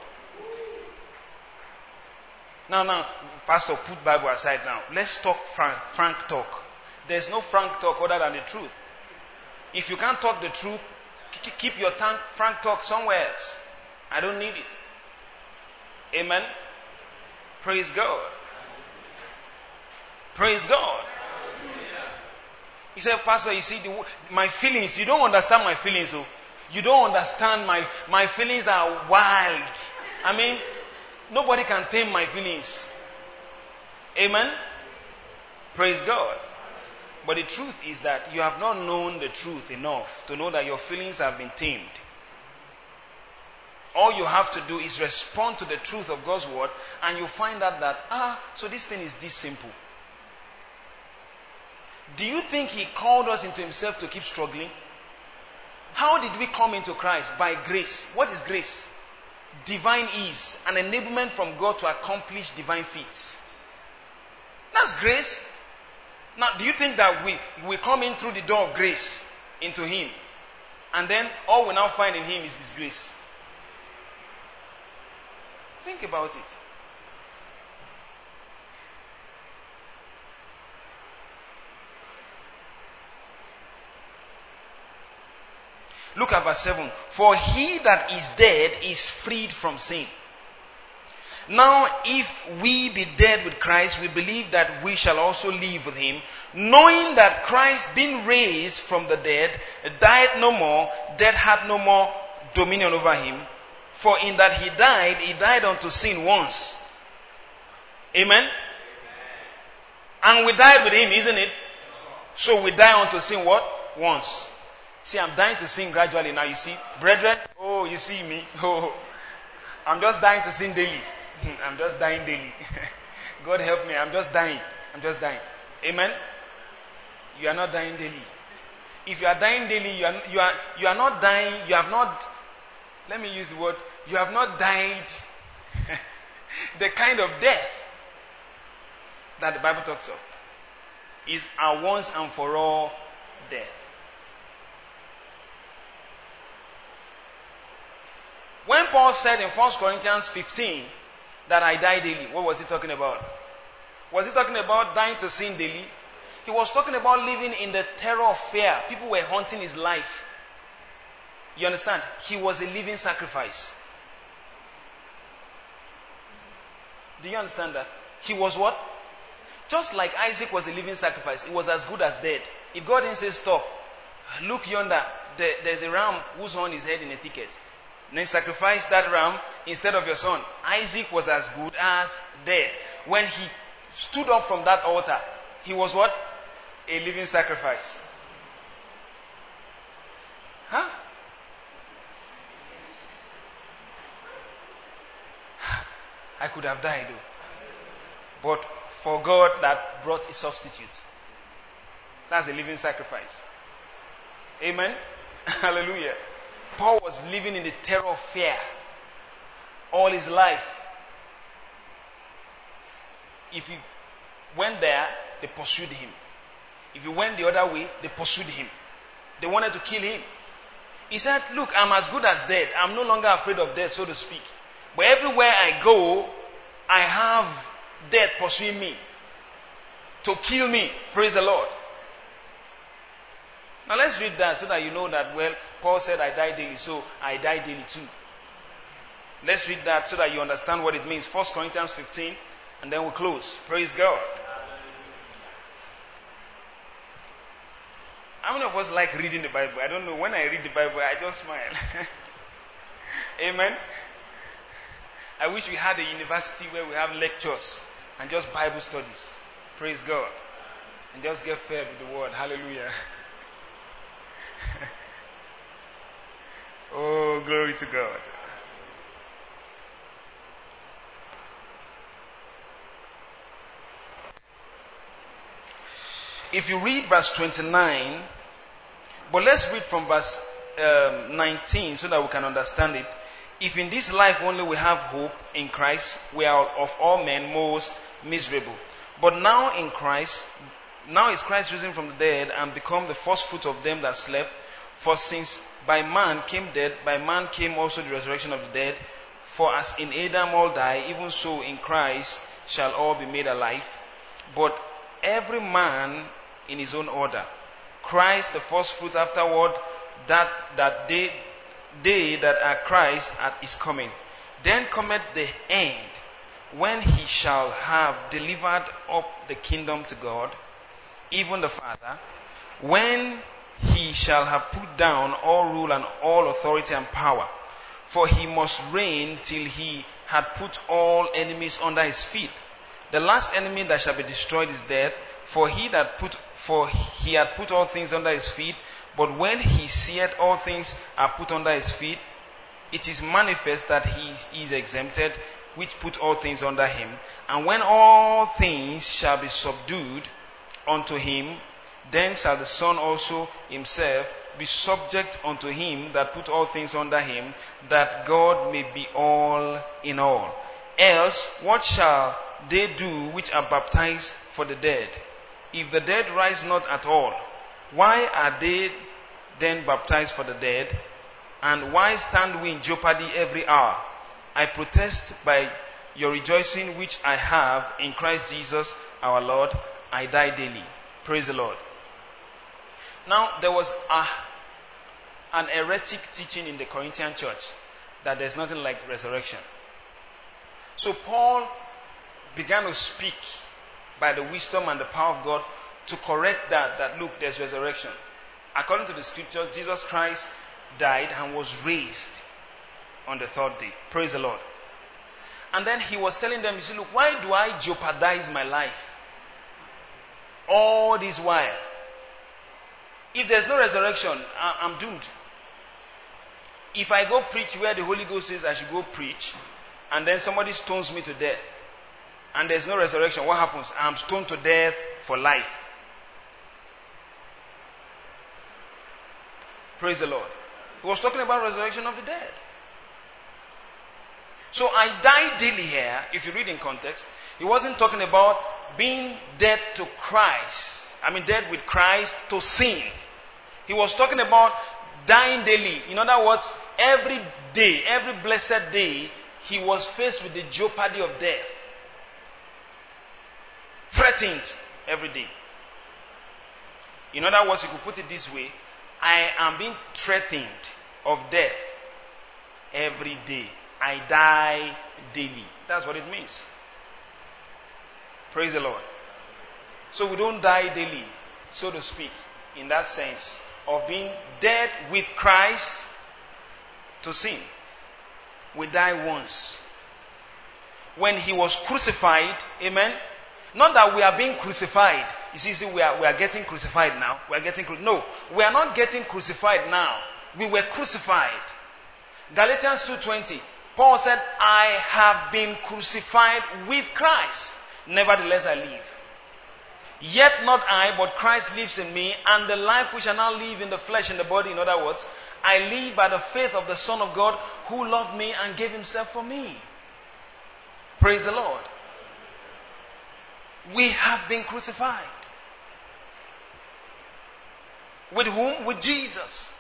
Now, now, Pastor, put Bible aside now. Let's talk frank, frank talk. There's no frank talk other than the truth. If you can't talk the truth, keep your frank talk somewhere else. I don't need it. Amen. Praise God. Praise God. He said, Pastor, you see, the, my feelings, you don't understand my feelings. Oh. You don't understand my, my feelings are wild. I mean, nobody can tame my feelings. Amen. Praise God. But the truth is that you have not known the truth enough to know that your feelings have been tamed. All you have to do is respond to the truth of God's word, and you find out that, ah, so this thing is this simple. Do you think He called us into Himself to keep struggling? How did we come into Christ? By grace. What is grace? Divine ease, an enablement from God to accomplish divine feats. That's grace. Now, do you think that we, we come in through the door of grace into Him, and then all we now find in Him is disgrace? Think about it. Look at verse 7. For he that is dead is freed from sin. Now, if we be dead with Christ, we believe that we shall also live with him, knowing that Christ, being raised from the dead, died no more, death had no more dominion over him. For in that he died, he died unto sin once. Amen? And we died with him, isn't it? So we die unto sin what? Once. See, I'm dying to sin gradually now. You see, brethren, oh, you see me. Oh, I'm just dying to sin daily. I'm just dying daily. God help me. I'm just dying. I'm just dying. Amen. You are not dying daily. If you are dying daily, you are, you are, you are not dying. You have not, let me use the word, you have not died the kind of death that the Bible talks of. Is a once and for all death. When Paul said in 1 Corinthians 15 that I die daily, what was he talking about? Was he talking about dying to sin daily? He was talking about living in the terror of fear. People were haunting his life. You understand? He was a living sacrifice. Do you understand that? He was what? Just like Isaac was a living sacrifice, he was as good as dead. If God didn't say stop, look yonder, there's a ram whose horn is head in a thicket. Then sacrifice that ram instead of your son. Isaac was as good as dead. When he stood up from that altar, he was what? A living sacrifice. Huh? I could have died though. But for God that brought a substitute. That's a living sacrifice. Amen. Hallelujah. Paul was living in the terror of fear all his life. If he went there, they pursued him. If he went the other way, they pursued him. They wanted to kill him. He said, Look, I'm as good as dead. I'm no longer afraid of death, so to speak. But everywhere I go, I have death pursuing me to kill me. Praise the Lord. Now let's read that so that you know that, well, Paul said, I die daily, so I die daily too. Let's read that so that you understand what it means. 1 Corinthians 15, and then we'll close. Praise God. How many of us like reading the Bible? I don't know. When I read the Bible, I just smile. Amen. I wish we had a university where we have lectures and just Bible studies. Praise God. And just get fed with the word. Hallelujah. oh, glory to God. If you read verse 29, but let's read from verse um, 19 so that we can understand it. If in this life only we have hope in Christ, we are of all men most miserable. But now in Christ, now is Christ risen from the dead and become the first fruit of them that slept. For since by man came death, by man came also the resurrection of the dead. For as in Adam all die, even so in Christ shall all be made alive. But every man in his own order. Christ the first fruit afterward, that, that they, they that are Christ at his coming. Then cometh the end, when he shall have delivered up the kingdom to God, even the Father, when he shall have put down all rule and all authority and power. For he must reign till he had put all enemies under his feet. The last enemy that shall be destroyed is death, for he that put for he had put all things under his feet, but when he seeth all things are put under his feet, it is manifest that he is exempted, which put all things under him. And when all things shall be subdued unto him, then shall the Son also himself be subject unto him that put all things under him, that God may be all in all. Else, what shall they do which are baptized for the dead? If the dead rise not at all, why are they then baptized for the dead? And why stand we in jeopardy every hour? I protest by your rejoicing which I have in Christ Jesus our Lord, I die daily. Praise the Lord. Now, there was a, an heretic teaching in the Corinthian church that there's nothing like resurrection. So, Paul began to speak by the wisdom and the power of God to correct that, that look, there's resurrection. According to the scriptures, Jesus Christ died and was raised on the third day. Praise the Lord. And then he was telling them, you see, look, why do I jeopardize my life? All this while. If there's no resurrection, I'm doomed. If I go preach where the Holy Ghost says I should go preach, and then somebody stones me to death, and there's no resurrection, what happens? I'm stoned to death for life. Praise the Lord. He was talking about resurrection of the dead. So I die daily here, if you read in context. He wasn't talking about being dead to Christ. I mean, dead with Christ to sin. He was talking about dying daily. In other words, every day, every blessed day, he was faced with the jeopardy of death. Threatened every day. In other words, you could put it this way I am being threatened of death every day. I die daily. That's what it means. Praise the Lord. So we don't die daily, so to speak, in that sense of being dead with Christ to sin. We die once. When he was crucified, amen. Not that we are being crucified. You see, see we, are, we are getting crucified now. We are getting, no, we are not getting crucified now. We were crucified. Galatians 2.20, Paul said, I have been crucified with Christ. Nevertheless I live. Yet not I, but Christ lives in me, and the life which I now live in the flesh, and the body, in other words, I live by the faith of the Son of God who loved me and gave himself for me. Praise the Lord. We have been crucified. With whom? With Jesus.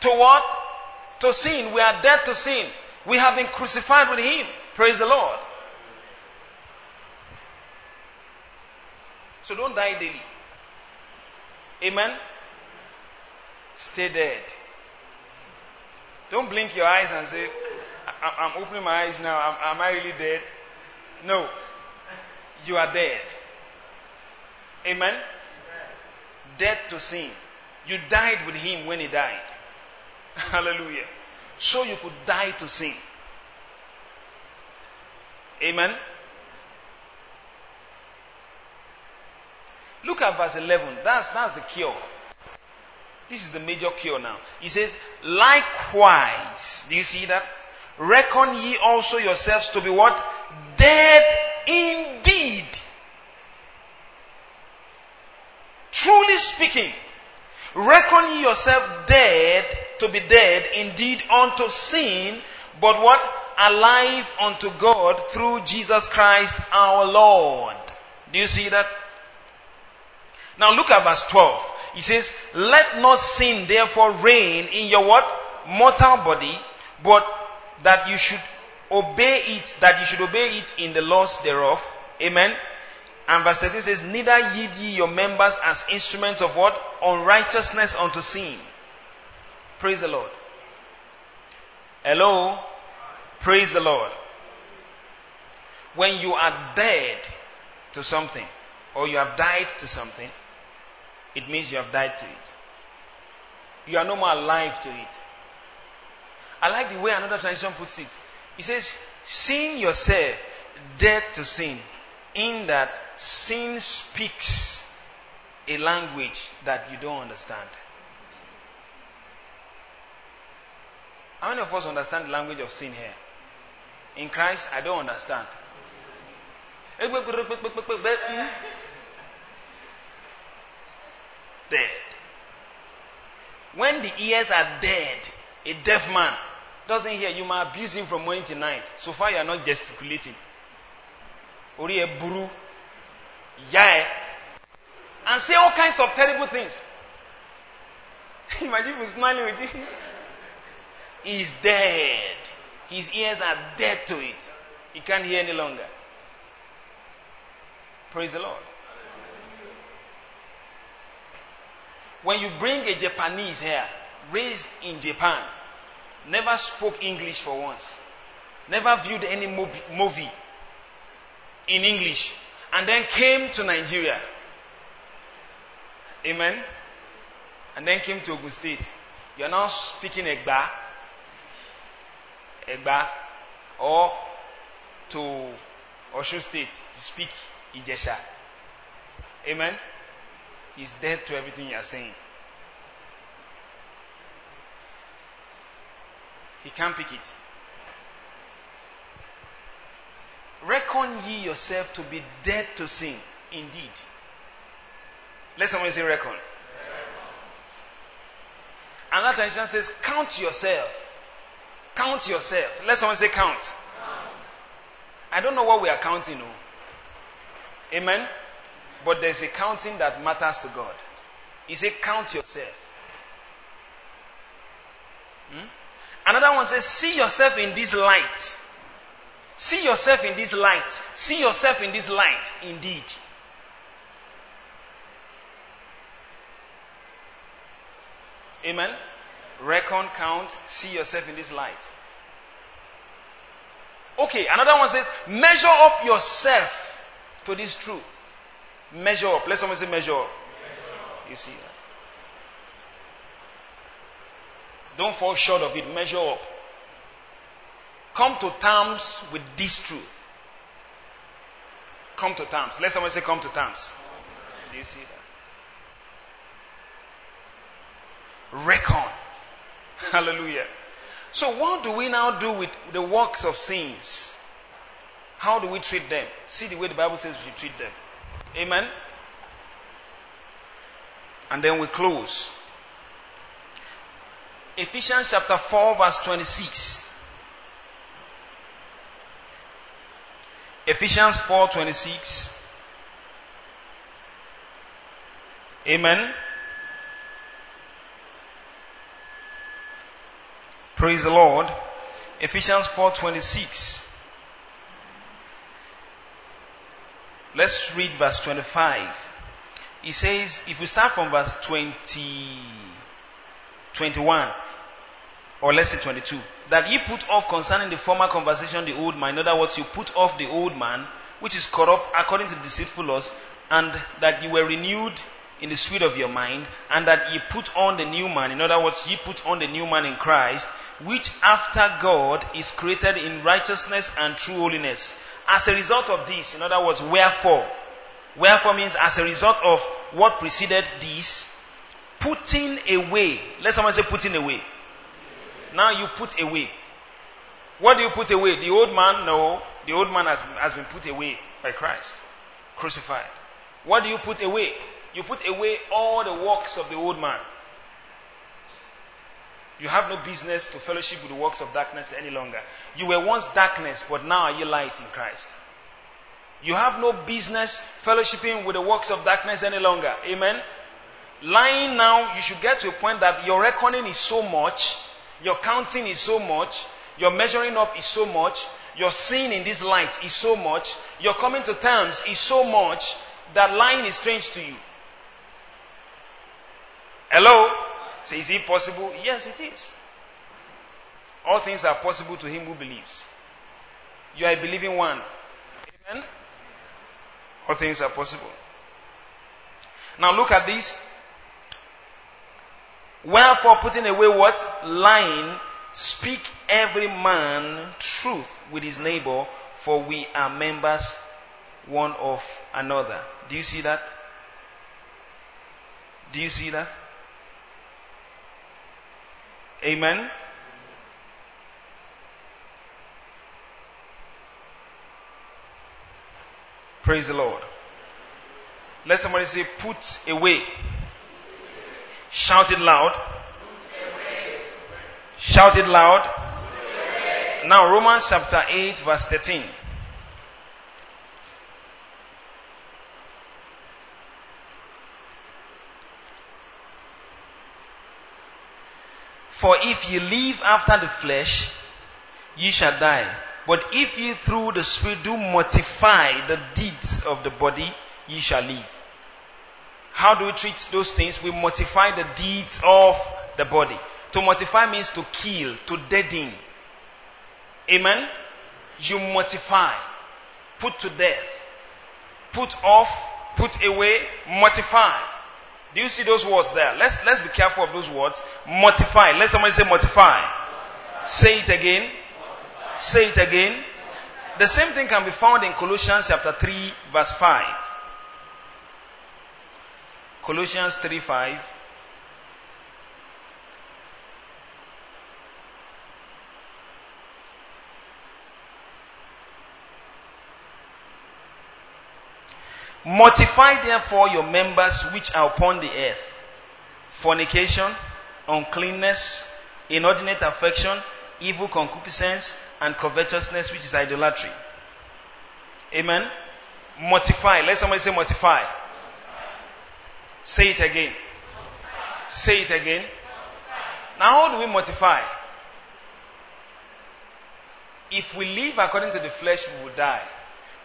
To what? To sin. We are dead to sin. We have been crucified with Him. Praise the Lord. So don't die daily. Amen? Stay dead. Don't blink your eyes and say, I'm opening my eyes now. Am, I really dead? No. You are dead. Amen? Dead to sin. You died with him when he died. Hallelujah. So you could die to sin. Amen? Look at verse 11. That's, that's the cure. This is the major cure now. He says, likewise, do you see that? Reckon ye also yourselves to be what? Dead indeed. Truly speaking, reckon ye yourself dead to be dead indeed unto sin, but what? Alive unto God through Jesus Christ our Lord. Do you see that? Now look at verse 12. He says, Let not sin therefore reign in your what? Mortal body, but that you should obey it, that you should obey it in the laws thereof. Amen. And verse 13 says, Neither yield ye your members as instruments of what? Unrighteousness unto sin. Praise the Lord. Hello? Praise the Lord. When you are dead to something, or you have died to something, it means you have died to it. You are no more alive to it. I like the way another translation puts it. He says, seeing yourself dead to sin, in that sin speaks a language that you don't understand. How many of us understand the language of sin here? In Christ, I don't understand. Dead. When the ears are dead, a deaf man doesn't hear, you might abuse him from morning to night. So far, you are not gesticulating. Ori buru, yae, and say all kinds of terrible things. Imagine he's smiling with you. He's dead. His ears are dead to it. He can't hear any longer. Praise the Lord. When you bring a Japanese here, raised in Japan, never spoke English for once, never viewed any movie in English, and then came to Nigeria. Amen. And then came to Ogun State. You are now speaking Egba, Egba, or to Osun State, you speak Ijesha. Amen. He's dead to everything you are saying. He can't pick it. Reckon ye yourself to be dead to sin, indeed. Let someone say, reckon. And Another translation says, count yourself. Count yourself. Let someone say, count. count. I don't know what we are counting. No. Amen. But there's a counting that matters to God. He said, count yourself. Hmm? Another one says, see yourself in this light. See yourself in this light. See yourself in this light, indeed. Amen. Reckon, count, see yourself in this light. Okay, another one says, measure up yourself to this truth. Measure up. Let someone say measure up. Measure. You see that? Don't fall short of it. Measure up. Come to terms with this truth. Come to terms. Let someone say, come to terms. Do you see that? Reckon. Hallelujah. So, what do we now do with the works of sins? How do we treat them? See the way the Bible says we should treat them. Amen. And then we close. Ephesians chapter 4, verse 26. Ephesians 4:26 Amen Praise the Lord Ephesians 4:26 Let's read verse 25 He says if we start from verse 20 21 or let's say 22 that ye put off concerning the former conversation the old man in other words you put off the old man which is corrupt according to deceitful laws and that you were renewed in the spirit of your mind and that ye put on the new man in other words ye put on the new man in Christ which after God is created in righteousness and true holiness as a result of this in other words wherefore wherefore means as a result of what preceded this putting away let someone say putting away now you put away. What do you put away? The old man? No. The old man has, has been put away by Christ. Crucified. What do you put away? You put away all the works of the old man. You have no business to fellowship with the works of darkness any longer. You were once darkness, but now are you light in Christ. You have no business fellowshipping with the works of darkness any longer. Amen. Lying now, you should get to a point that your reckoning is so much your counting is so much. Your measuring up is so much. Your seeing in this light is so much. Your coming to terms is so much that lying is strange to you. Hello? Say, is it possible? Yes, it is. All things are possible to him who believes. You are a believing one. Amen? All things are possible. Now look at this. Wherefore, putting away what? Lying, speak every man truth with his neighbor, for we are members one of another. Do you see that? Do you see that? Amen. Praise the Lord. Let somebody say, put away. Shout it loud. Shout it loud. Now, Romans chapter 8, verse 13. For if ye live after the flesh, ye shall die. But if ye through the Spirit do mortify the deeds of the body, ye shall live. How do we treat those things? We mortify the deeds of the body. To mortify means to kill, to deaden. Amen? You mortify, put to death, put off, put away, mortify. Do you see those words there? Let's, let's be careful of those words. Mortify. Let somebody say mortify. Say it again. Say it again. The same thing can be found in Colossians chapter 3 verse 5. Colossians 3 5. Mortify therefore your members which are upon the earth fornication, uncleanness, inordinate affection, evil concupiscence, and covetousness, which is idolatry. Amen. Mortify. Let somebody say mortify. Say it again. Say it again. Now, how do we mortify? If we live according to the flesh, we will die.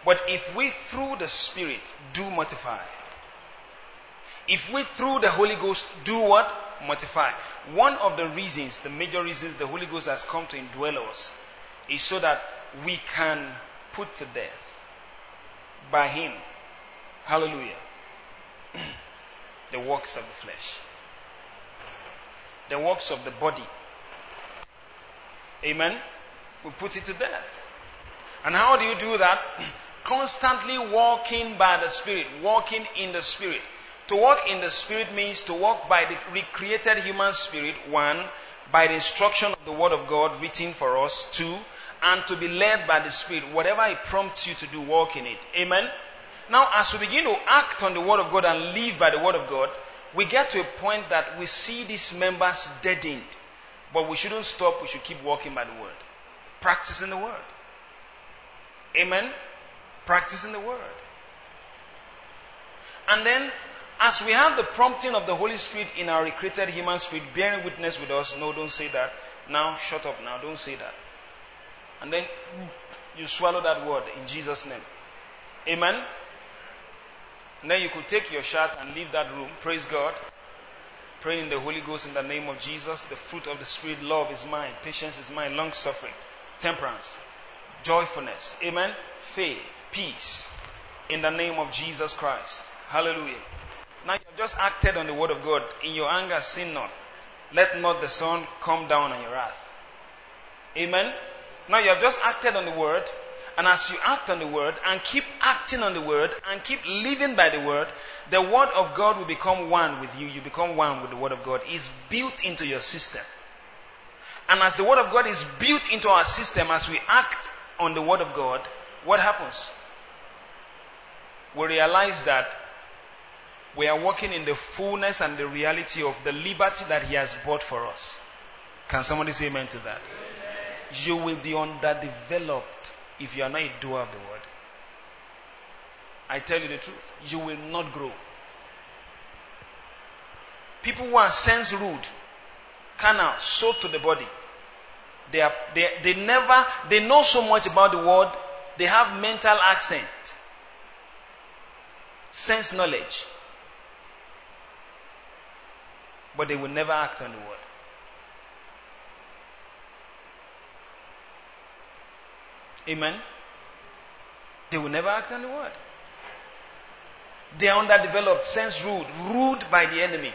But if we through the Spirit do mortify, if we through the Holy Ghost do what? Mortify. One of the reasons, the major reasons the Holy Ghost has come to indwell us is so that we can put to death by Him, hallelujah, the works of the flesh, the works of the body. Amen? We put it to death. And how do you do that? Constantly walking by the Spirit, walking in the Spirit. To walk in the Spirit means to walk by the recreated human spirit, one, by the instruction of the Word of God written for us, two, and to be led by the Spirit. Whatever He prompts you to do, walk in it. Amen? Now, as we begin to act on the Word of God and live by the Word of God, we get to a point that we see these members deadened. But we shouldn't stop, we should keep walking by the Word, practicing the Word. Amen? Practicing the word. And then, as we have the prompting of the Holy Spirit in our recreated human spirit bearing witness with us, no, don't say that. Now, shut up now, don't say that. And then you swallow that word in Jesus' name. Amen? And then you could take your shirt and leave that room. Praise God. Pray in the Holy Ghost in the name of Jesus. The fruit of the Spirit, love is mine, patience is mine, long suffering, temperance, joyfulness. Amen? Faith peace in the name of Jesus Christ. Hallelujah. Now you have just acted on the word of God. In your anger, sin not. Let not the sun come down on your wrath. Amen. Now you have just acted on the word, and as you act on the word and keep acting on the word and keep living by the word, the word of God will become one with you. You become one with the word of God. It's built into your system. And as the word of God is built into our system, as we act on the word of God, what happens? We realize that we are walking in the fullness and the reality of the liberty that He has bought for us. Can somebody say amen to that? Amen. You will be underdeveloped if you are not a doer of the word. I tell you the truth, you will not grow. People who are sense ruled, carnal, sold to the body, they, are, they, they never, they know so much about the word, they have mental assent sense knowledge, but they will never act on the word. Amen. They will never act on the word. They are underdeveloped, sense ruled, ruled by the enemy.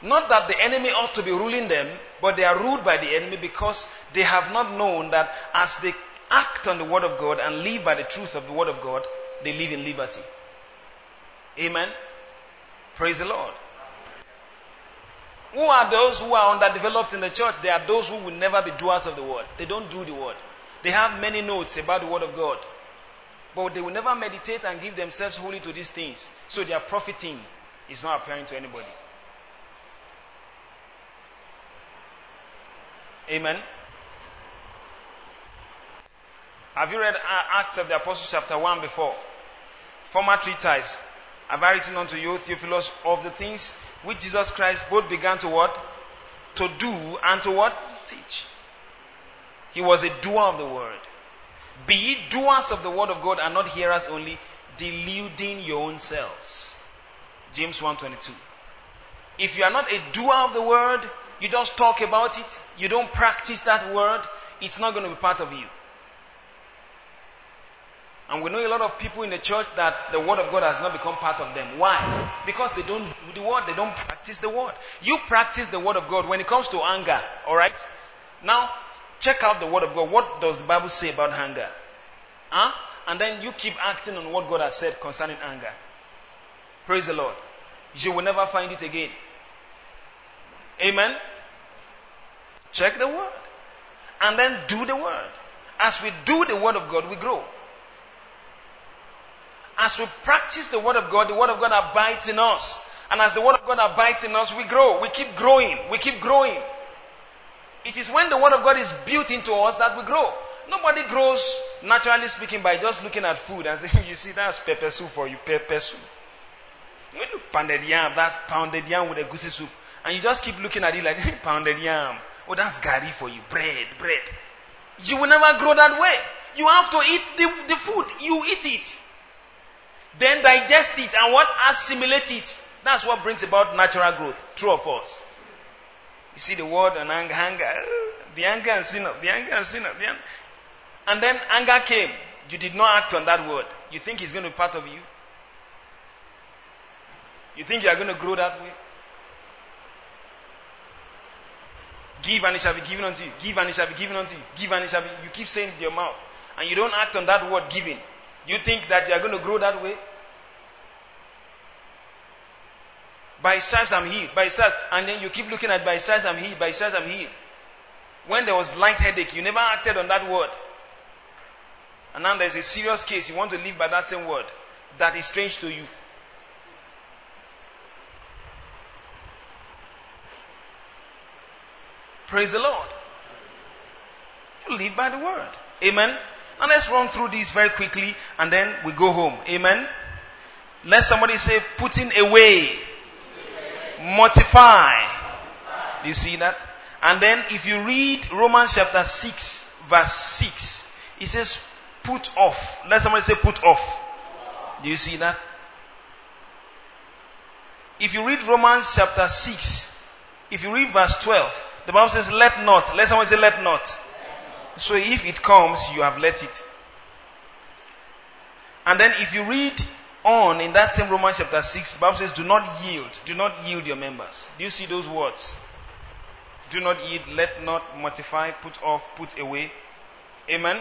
Not that the enemy ought to be ruling them, but they are ruled by the enemy because they have not known that as they act on the word of God and live by the truth of the word of God, they live in liberty. Amen. Praise the Lord. Who are those who are underdeveloped in the church? They are those who will never be doers of the word. They don't do the word. They have many notes about the word of God. But they will never meditate and give themselves wholly to these things. So their profiting is not appearing to anybody. Amen. Have you read Acts of the Apostles chapter 1 before? Former treatise. Have I written unto you, Theophilus, of the things which Jesus Christ both began to what? To do and to what? Teach. He was a doer of the word. Be ye doers of the word of God and not hearers only, deluding your own selves. James 1:22. If you are not a doer of the word, you just talk about it, you don't practice that word, it's not going to be part of you. And we know a lot of people in the church that the word of God has not become part of them. Why? Because they don't do the word, they don't practice the word. You practice the word of God when it comes to anger, alright? Now, check out the word of God. What does the Bible say about anger? Huh? And then you keep acting on what God has said concerning anger. Praise the Lord. You will never find it again. Amen. Check the word. And then do the word. As we do the word of God, we grow. As we practice the Word of God, the Word of God abides in us. And as the Word of God abides in us, we grow. We keep growing. We keep growing. It is when the Word of God is built into us that we grow. Nobody grows, naturally speaking, by just looking at food and saying, you see, that's pepper soup for you, pepper soup. When you pounded yam, that's pounded yam with egusi soup. And you just keep looking at it like, pounded yam. Oh, that's gari for you, bread, bread. You will never grow that way. You have to eat the, the food. You eat it. Then digest it and what? Assimilate it. That's what brings about natural growth. True of us. You see the word and anger, anger, eh, the anger and sin of, the anger and sin of, the anger. And then anger came. You did not act on that word. You think it's going to be part of you? You think you are going to grow that way? Give and it shall be given unto you. Give and it shall be given unto you. Give and it shall be. You keep saying it with your mouth. And you don't act on that word giving. You think that you are going to grow that way? By stripes I'm healed. By stripes. And then you keep looking at by stripes I'm healed. By stripes I'm healed. When there was light headache, you never acted on that word. And now there's a serious case. You want to live by that same word. That is strange to you. Praise the Lord. You live by the word. Amen. Now let's run through this very quickly and then we go home. Amen. Let somebody say putting away. Mortify. Do you see that? And then if you read Romans chapter 6 verse 6, it says put off. Let somebody say put off. Do you see that? If you read Romans chapter 6, if you read verse 12, the Bible says let not. Let someone say let not. So if it comes, you have let it. And then if you read on in that same Romans chapter 6, the Bible says, do not yield. Do not yield your members. Do you see those words? Do not yield, let not mortify, put off, put away. Amen.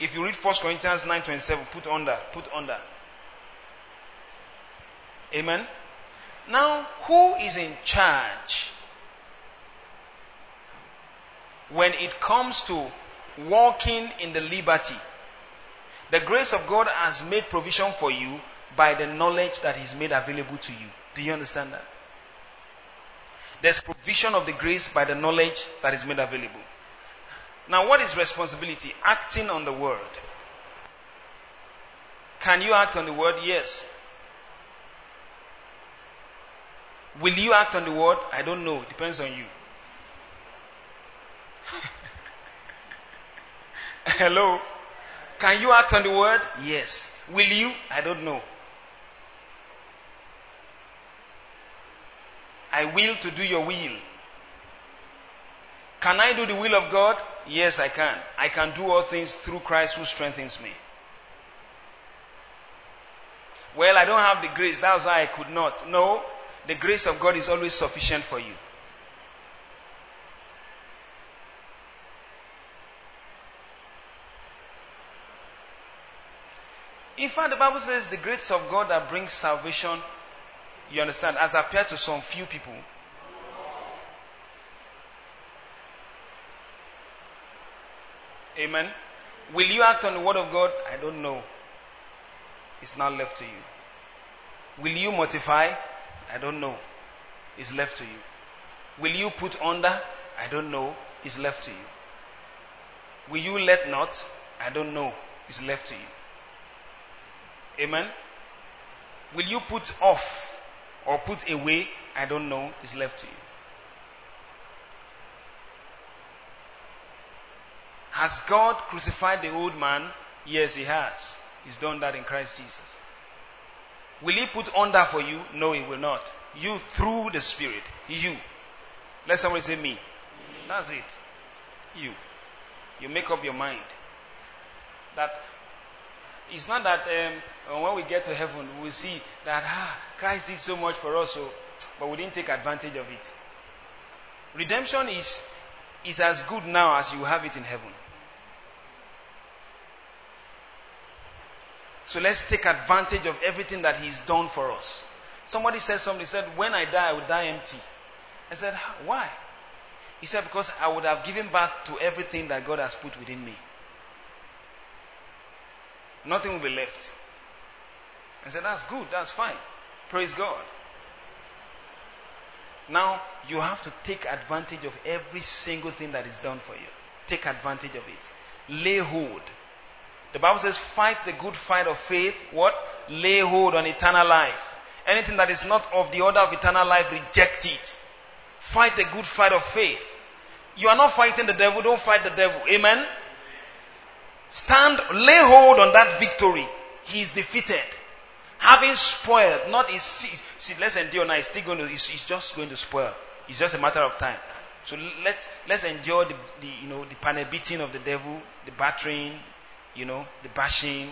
If you read 1 Corinthians 9:27, put under, put under. Amen. Now, who is in charge when it comes to walking in the liberty. The grace of God has made provision for you by the knowledge that is made available to you. Do you understand that? There's provision of the grace by the knowledge that is made available. Now, what is responsibility? Acting on the word. Can you act on the word? Yes. Will you act on the word? I don't know. It depends on you. Hello? Can you act on the word? Yes. Will you? I don't know. I will to do your will. Can I do the will of God? Yes, I can. I can do all things through Christ who strengthens me. Well, I don't have the grace. That's why I could not. No, the grace of God is always sufficient for you. In fact, the Bible says the grace of God that brings salvation, you understand, has appeared to some few people. Amen. Will you act on the word of God? I don't know. It's not left to you. Will you mortify? I don't know. It's left to you. Will you put under? I don't know. It's left to you. Will you let not? I don't know. It's left to you. Amen. Will you put off or put away? I don't know. It's left to you. Has God crucified the old man? Yes, He has. He's done that in Christ Jesus. Will He put under for you? No, He will not. You through the Spirit. You. Let somebody say me. That's it. You. You make up your mind. That it's not that um, when we get to heaven, we'll see that ah, Christ did so much for us, so, but we didn't take advantage of it. Redemption is, is as good now as you have it in heaven. So let's take advantage of everything that He's done for us. Somebody said something, said, When I die, I will die empty. I said, Why? He said, Because I would have given back to everything that God has put within me. Nothing will be left. I said, That's good, that's fine. Praise God. Now, you have to take advantage of every single thing that is done for you. Take advantage of it. Lay hold. The Bible says, fight the good fight of faith. What? Lay hold on eternal life. Anything that is not of the order of eternal life, reject it. Fight the good fight of faith. You are not fighting the devil, don't fight the devil. Amen? Stand, lay hold on that victory. He is defeated. Having spoiled, not his see, let's endure now. He's still going to, he's, just going to spoil. It's just a matter of time. So let's, let's endure the, the, you know, the panel beating of the devil, the battering, you know, the bashing.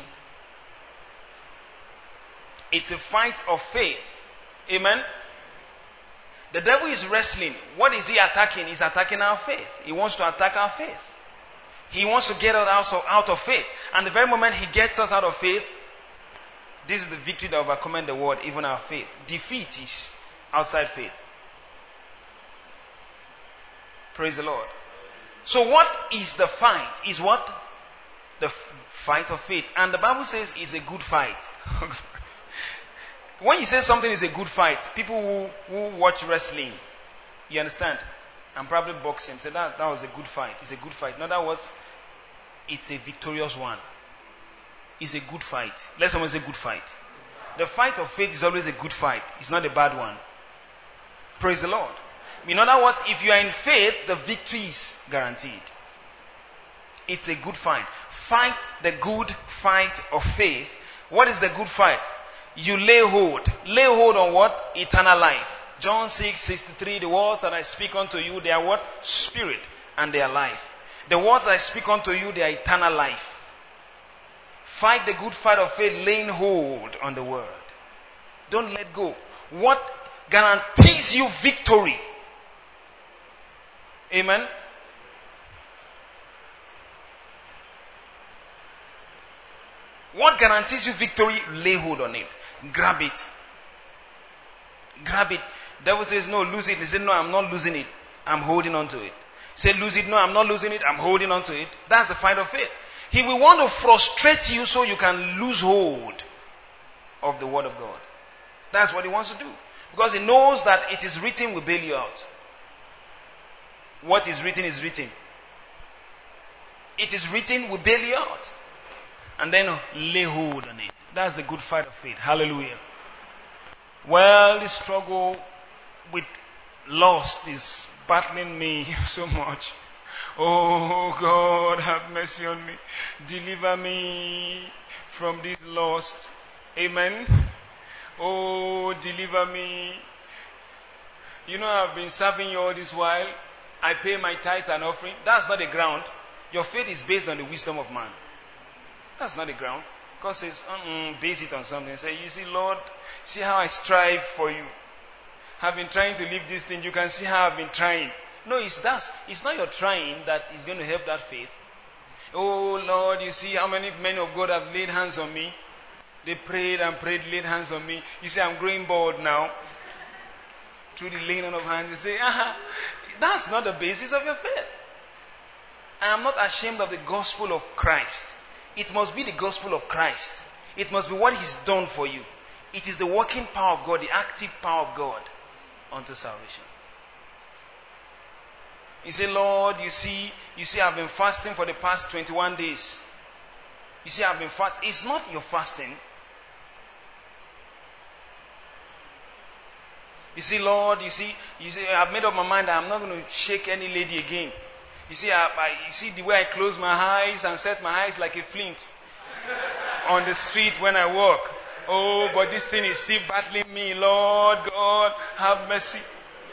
It's a fight of faith. Amen. The devil is wrestling. What is he attacking? He's attacking our faith. He wants to attack our faith. He wants to get us out, of faith. And the very moment he gets us out of faith, this is the victory that overcomes the world, even our faith. Defeat is outside faith. Praise the Lord. So what is the fight? Is what? The fight of faith. And the Bible says it's a good fight. when you say something is a good fight, people who, who watch wrestling, you understand? And probably boxing say that that was a good fight. It's a good fight. In other words, it's a victorious one. It's a good fight. Let someone say good fight. The fight of faith is always a good fight. It's not a bad one. Praise the Lord. In other words, if you are in faith, the victory is guaranteed. It's a good fight. Fight the good fight of faith. What is the good fight? You lay hold. Lay hold on what? Eternal life. John 6, 63, the words that I speak unto you, they are what? Spirit and they are life. The words I speak unto you, they are eternal life. Fight the good fight of faith, laying hold on the word. Don't let go. What guarantees you victory? Amen. What guarantees you victory? Lay hold on it. Grab it. Grab it. Devil says, no, lose it. He said, no, I'm not losing it. I'm holding on to it. Say, lose it. No, I'm not losing it. I'm holding on to it. That's the fight of faith. He will want to frustrate you so you can lose hold of the word of God. That's what he wants to do. Because he knows that it is written will bail you out. What is written is written. It is written will bail you out. And then lay hold on it. That's the good fight of faith. Hallelujah. Well, the struggle with lust is battling me so much. Oh God, have mercy on me. Deliver me from this lust. Amen. Oh, deliver me. You know, I've been serving you all this while. I pay my tithes and offering. That's not the ground. Your faith is based on the wisdom of man. That's not the ground. God says, base it on something. Say, you see, Lord, see how I strive for you. I've been trying to live this thing. You can see how I've been trying. No, it's that. It's not your trying that is going to help that faith. Oh Lord, you see how many men of God have laid hands on me. They prayed and prayed, laid hands on me. You see, I'm growing bold now. Through the laying on of hands, you say, ah, that's not the basis of your faith. I am not ashamed of the gospel of Christ. It must be the gospel of Christ. It must be what He's done for you. It is the working power of God, the active power of God unto salvation. You say, Lord, you see, you see, I've been fasting for the past 21 days. You see, I've been fasting. It's not your fasting. You see, Lord, you see, you see, I've made up my mind that I'm not going to shake any lady again. You see, I, I, you see the way I close my eyes and set my eyes like a flint on the street when I walk. Oh, but this thing is still battling me. Lord God, have mercy.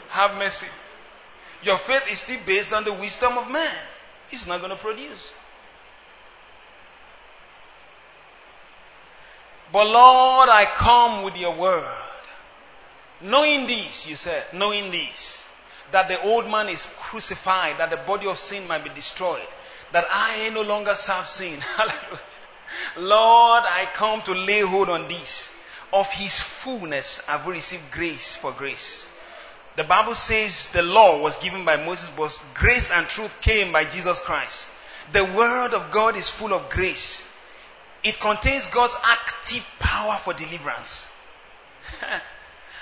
Have mercy. Your faith is still based on the wisdom of man. It's not going to produce. But Lord, I come with your word. Knowing this, you said, knowing this, that the old man is crucified, that the body of sin might be destroyed, that I no longer serve sin. Hallelujah. Lord, I come to lay hold on this. Of his fullness I've received grace for grace. The Bible says the law was given by Moses, but grace and truth came by Jesus Christ. The word of God is full of grace. It contains God's active power for deliverance.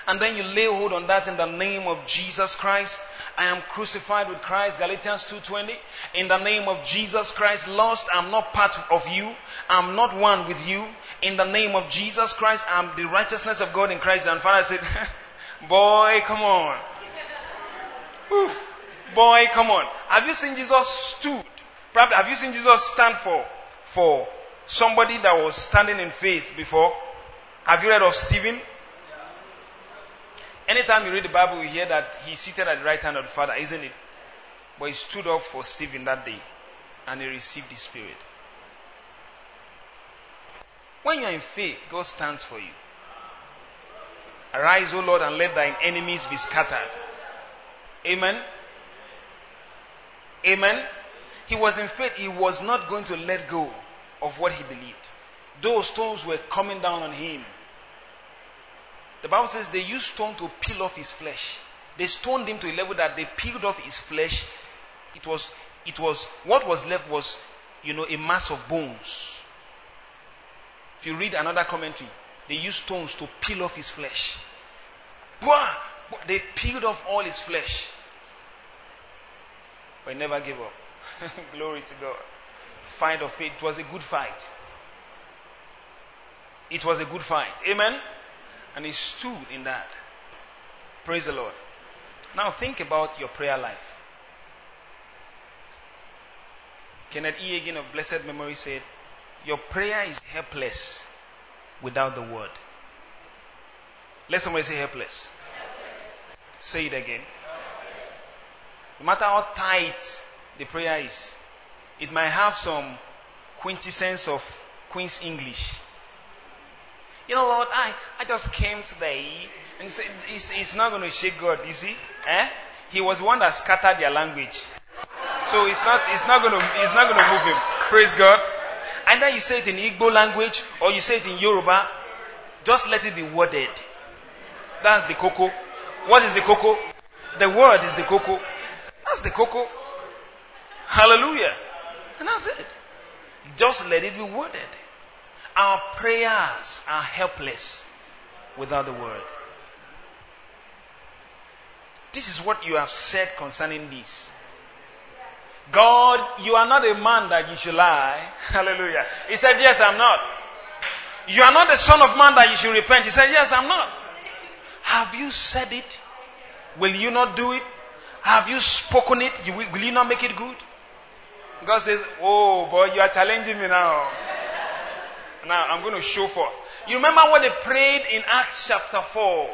and then you lay hold on that in the name of Jesus Christ. I am crucified with Christ, Galatians 2:20. In the name of Jesus Christ, lost, I'm not part of you. I'm not one with you. In the name of Jesus Christ, I'm the righteousness of God in Christ. And Father said, Boy, come on. Boy, come on. Have you seen Jesus stood? Probably, have you seen Jesus stand for, for somebody that was standing in faith before? Have you read of Stephen? Anytime you read the Bible, you hear that he's seated at the right hand of the Father, isn't it? But he stood up for Stephen that day and he received the Spirit. When you're in faith, God stands for you. Arise, O Lord, and let thine enemies be scattered. Amen. Amen. He was in faith. He was not going to let go of what he believed. Those stones were coming down on him. The Bible says they used stone to peel off his flesh. They stoned him to a level that they peeled off his flesh. It was, it was, what was left was, you know, a mass of bones. If you read another commentary, they used stones to peel off his flesh. They peeled off all his flesh. But he never gave up. Glory to God. Fight of faith. It was a good fight. It was a good fight. Amen. And he stood in that. Praise the Lord. Now think about your prayer life. Kenneth E. Hagin of blessed memory said, Your prayer is helpless without the word. Let somebody say helpless. helpless. Say it again. Helpless. No matter how tight the prayer is, it might have some quintessence of Queen's English. You know, Lord, I, I just came today and he said, it's, it's not going to shake God, you see? Eh? He was one that scattered their language. So it's not, it's not going to, it's not going to move him. Praise God. Either you say it in Igbo language or you say it in Yoruba. Just let it be worded. That's the cocoa. What is the cocoa? The word is the cocoa. That's the cocoa. Hallelujah. And that's it. Just let it be worded. Our prayers are helpless without the word. This is what you have said concerning this. God, you are not a man that you should lie. Hallelujah. He said, Yes, I'm not. You are not the son of man that you should repent. He said, Yes, I'm not. Have you said it? Will you not do it? Have you spoken it? will you not make it good? God says, Oh boy, you are challenging me now. Now I'm going to show forth. You remember what they prayed in Acts chapter 4?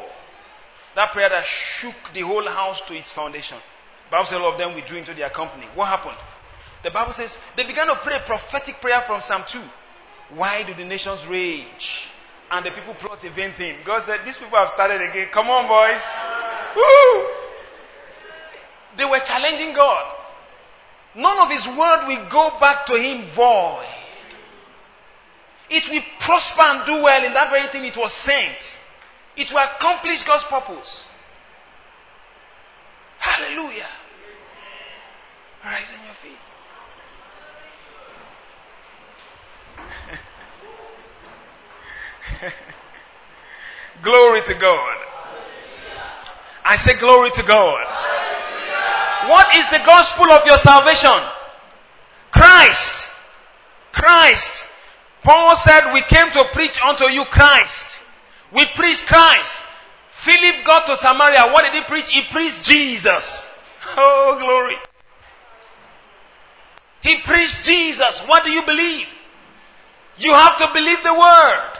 That prayer that shook the whole house to its foundation. The Bible says all of them withdrew into their company. What happened? The Bible says they began to pray a prophetic prayer from Psalm 2. Why do the nations rage? And the people plot a vain thing. God said, These people have started again. Come on, boys. Woo! They were challenging God. None of his word will go back to him void. It will prosper and do well in that very thing it was sent. It will accomplish God's purpose. Hallelujah. Rise on your feet. glory to God. I say glory to God. What is the gospel of your salvation? Christ. Christ. Paul said, We came to preach unto you Christ. We preach Christ. Philip got to Samaria. What did he preach? He preached Jesus. Oh, glory. He preached Jesus. What do you believe? You have to believe the word.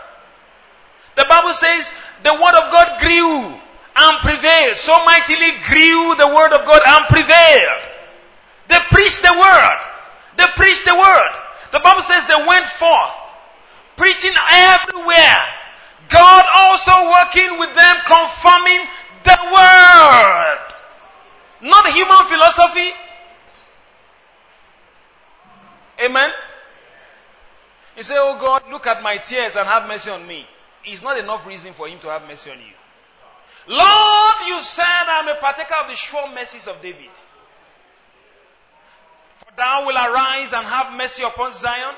The Bible says the word of God grew and prevailed. So mightily grew the word of God and prevailed. They preached the word. They preached the word. The Bible says they went forth, preaching everywhere. God also working with them, confirming the word. Not human philosophy. Amen. You say, Oh God, look at my tears and have mercy on me. It's not enough reason for him to have mercy on you. Lord, you said I'm a partaker of the sure mercies of David. For thou will arise and have mercy upon Zion,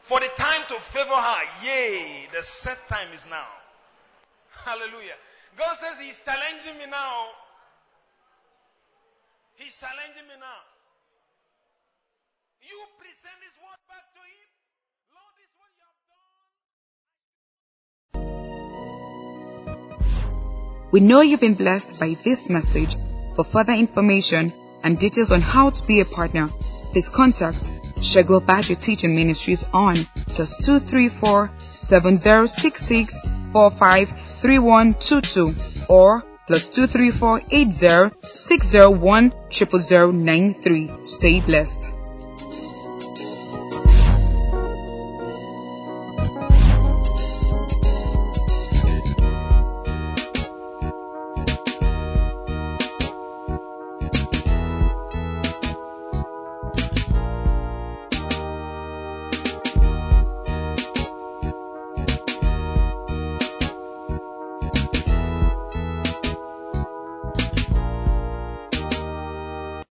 for the time to favor her. Yea, the set time is now. Hallelujah. God says He's challenging me now. He's challenging me now. You present His word back to Him. Lord, this is what you have done. We know you've been blessed by this message. For further information and details on how to be a partner, please contact Obadje Teaching Ministries on plus 234 7066 453122 or plus 234 80 601 00093. Stay blessed.